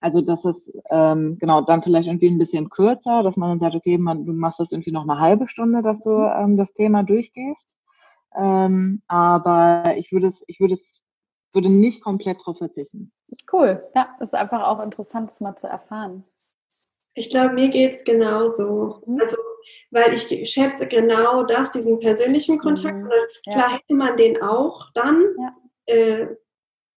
Also das ist ähm, genau dann vielleicht irgendwie ein bisschen kürzer, dass man dann sagt, okay, man, du machst das irgendwie noch eine halbe Stunde, dass du mhm. ähm, das Thema durchgehst. Ähm, aber ich würde es, ich würde es würde nicht komplett darauf verzichten. Cool. Ja, ist einfach auch interessant, das mal zu erfahren. Ich glaube, mir geht es genauso. Mhm. Also, weil ich schätze genau das, diesen persönlichen Kontakt. Mhm. Ja. Klar hätte man den auch dann, ja. äh,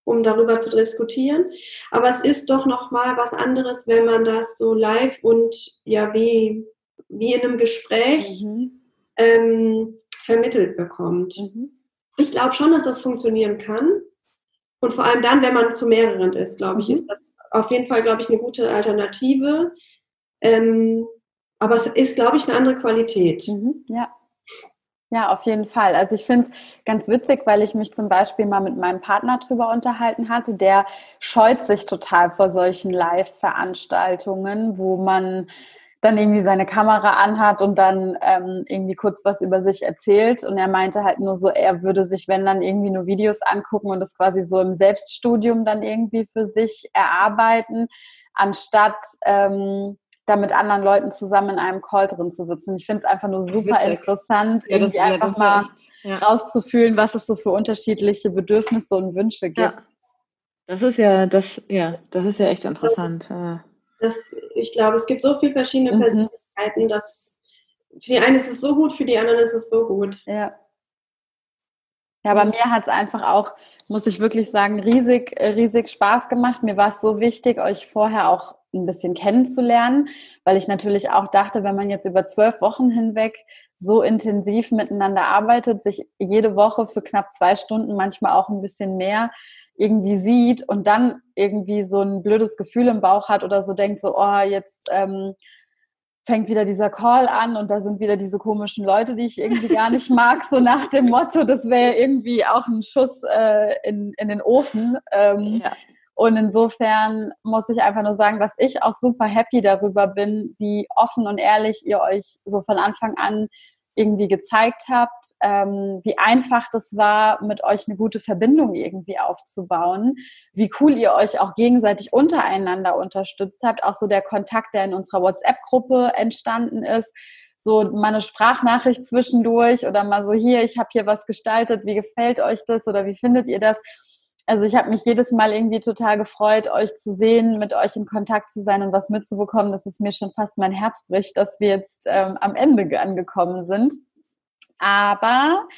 um darüber zu diskutieren. Aber es ist doch nochmal was anderes, wenn man das so live und ja, wie, wie in einem Gespräch mhm. ähm, vermittelt bekommt. Mhm. Ich glaube schon, dass das funktionieren kann. Und vor allem dann, wenn man zu mehreren ist, glaube ich, mhm. ist das auf jeden Fall, glaube ich, eine gute Alternative. Ähm, aber es ist, glaube ich, eine andere Qualität. Mhm, ja. Ja, auf jeden Fall. Also ich finde es ganz witzig, weil ich mich zum Beispiel mal mit meinem Partner drüber unterhalten hatte. Der scheut sich total vor solchen Live-Veranstaltungen, wo man dann irgendwie seine Kamera anhat und dann ähm, irgendwie kurz was über sich erzählt. Und er meinte halt nur so, er würde sich, wenn dann irgendwie nur Videos angucken und das quasi so im Selbststudium dann irgendwie für sich erarbeiten, anstatt ähm, da mit anderen Leuten zusammen in einem Call drin zu sitzen. Ich finde es einfach nur super Witzig. interessant, ja, irgendwie einfach mal ja. rauszufühlen, was es so für unterschiedliche Bedürfnisse und Wünsche gibt. Das ist ja, das, ja, das ist ja echt interessant. Ja das, ich glaube, es gibt so viele verschiedene mhm. Persönlichkeiten, dass für die einen ist es so gut, für die anderen ist es so gut. Ja. Ja, bei mir hat es einfach auch, muss ich wirklich sagen, riesig, riesig Spaß gemacht. Mir war es so wichtig, euch vorher auch ein bisschen kennenzulernen, weil ich natürlich auch dachte, wenn man jetzt über zwölf Wochen hinweg so intensiv miteinander arbeitet, sich jede Woche für knapp zwei Stunden, manchmal auch ein bisschen mehr, irgendwie sieht und dann irgendwie so ein blödes Gefühl im Bauch hat oder so denkt, so, oh, jetzt ähm, fängt wieder dieser Call an und da sind wieder diese komischen Leute, die ich irgendwie gar nicht [laughs] mag, so nach dem Motto, das wäre irgendwie auch ein Schuss äh, in, in den Ofen. Ähm, ja. Und insofern muss ich einfach nur sagen, dass ich auch super happy darüber bin, wie offen und ehrlich ihr euch so von Anfang an irgendwie gezeigt habt, ähm, wie einfach das war, mit euch eine gute Verbindung irgendwie aufzubauen, wie cool ihr euch auch gegenseitig untereinander unterstützt habt, auch so der Kontakt, der in unserer WhatsApp-Gruppe entstanden ist, so mal eine Sprachnachricht zwischendurch oder mal so hier, ich habe hier was gestaltet, wie gefällt euch das oder wie findet ihr das? Also ich habe mich jedes Mal irgendwie total gefreut, euch zu sehen, mit euch in Kontakt zu sein und was mitzubekommen, dass es mir schon fast mein Herz bricht, dass wir jetzt ähm, am Ende angekommen sind. Aber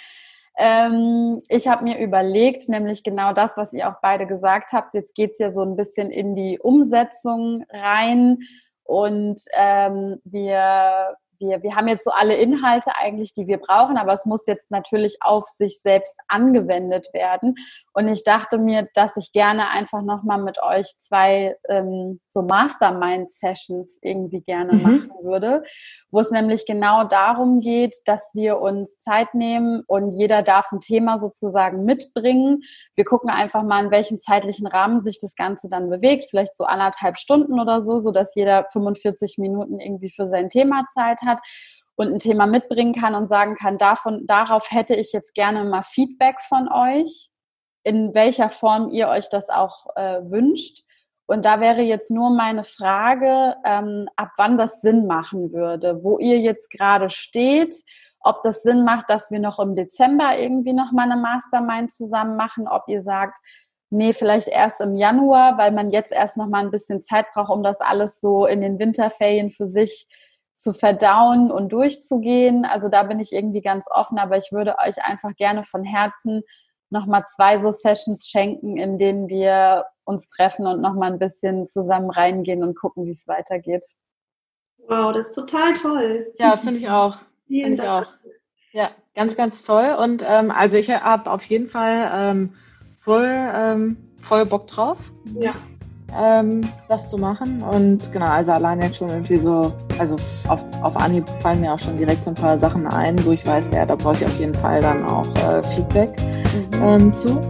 ähm, ich habe mir überlegt, nämlich genau das, was ihr auch beide gesagt habt. Jetzt geht's ja so ein bisschen in die Umsetzung rein und ähm, wir wir, wir haben jetzt so alle Inhalte eigentlich, die wir brauchen, aber es muss jetzt natürlich auf sich selbst angewendet werden. Und ich dachte mir, dass ich gerne einfach nochmal mit euch zwei ähm, so Mastermind-Sessions irgendwie gerne mhm. machen würde, wo es nämlich genau darum geht, dass wir uns Zeit nehmen und jeder darf ein Thema sozusagen mitbringen. Wir gucken einfach mal, in welchem zeitlichen Rahmen sich das Ganze dann bewegt, vielleicht so anderthalb Stunden oder so, so dass jeder 45 Minuten irgendwie für sein Thema Zeit hat und ein Thema mitbringen kann und sagen kann, davon, darauf hätte ich jetzt gerne mal Feedback von euch, in welcher Form ihr euch das auch äh, wünscht. Und da wäre jetzt nur meine Frage, ähm, ab wann das Sinn machen würde, wo ihr jetzt gerade steht, ob das Sinn macht, dass wir noch im Dezember irgendwie noch mal eine Mastermind zusammen machen, ob ihr sagt, nee, vielleicht erst im Januar, weil man jetzt erst noch mal ein bisschen Zeit braucht, um das alles so in den Winterferien für sich zu verdauen und durchzugehen. Also da bin ich irgendwie ganz offen, aber ich würde euch einfach gerne von Herzen nochmal zwei so Sessions schenken, in denen wir uns treffen und nochmal ein bisschen zusammen reingehen und gucken, wie es weitergeht. Wow, das ist total toll. Ja, finde ich auch. [laughs] Vielen find Dank. Auch. Ja, ganz, ganz toll. Und ähm, also ich habe auf jeden Fall ähm, voll, ähm, voll Bock drauf. Ja ähm, das zu machen. Und genau, also allein jetzt schon irgendwie so, also auf, auf Anhieb fallen mir auch schon direkt so ein paar Sachen ein, wo ich weiß, ja, da brauche ich auf jeden Fall dann auch äh, Feedback mhm. ähm, zu.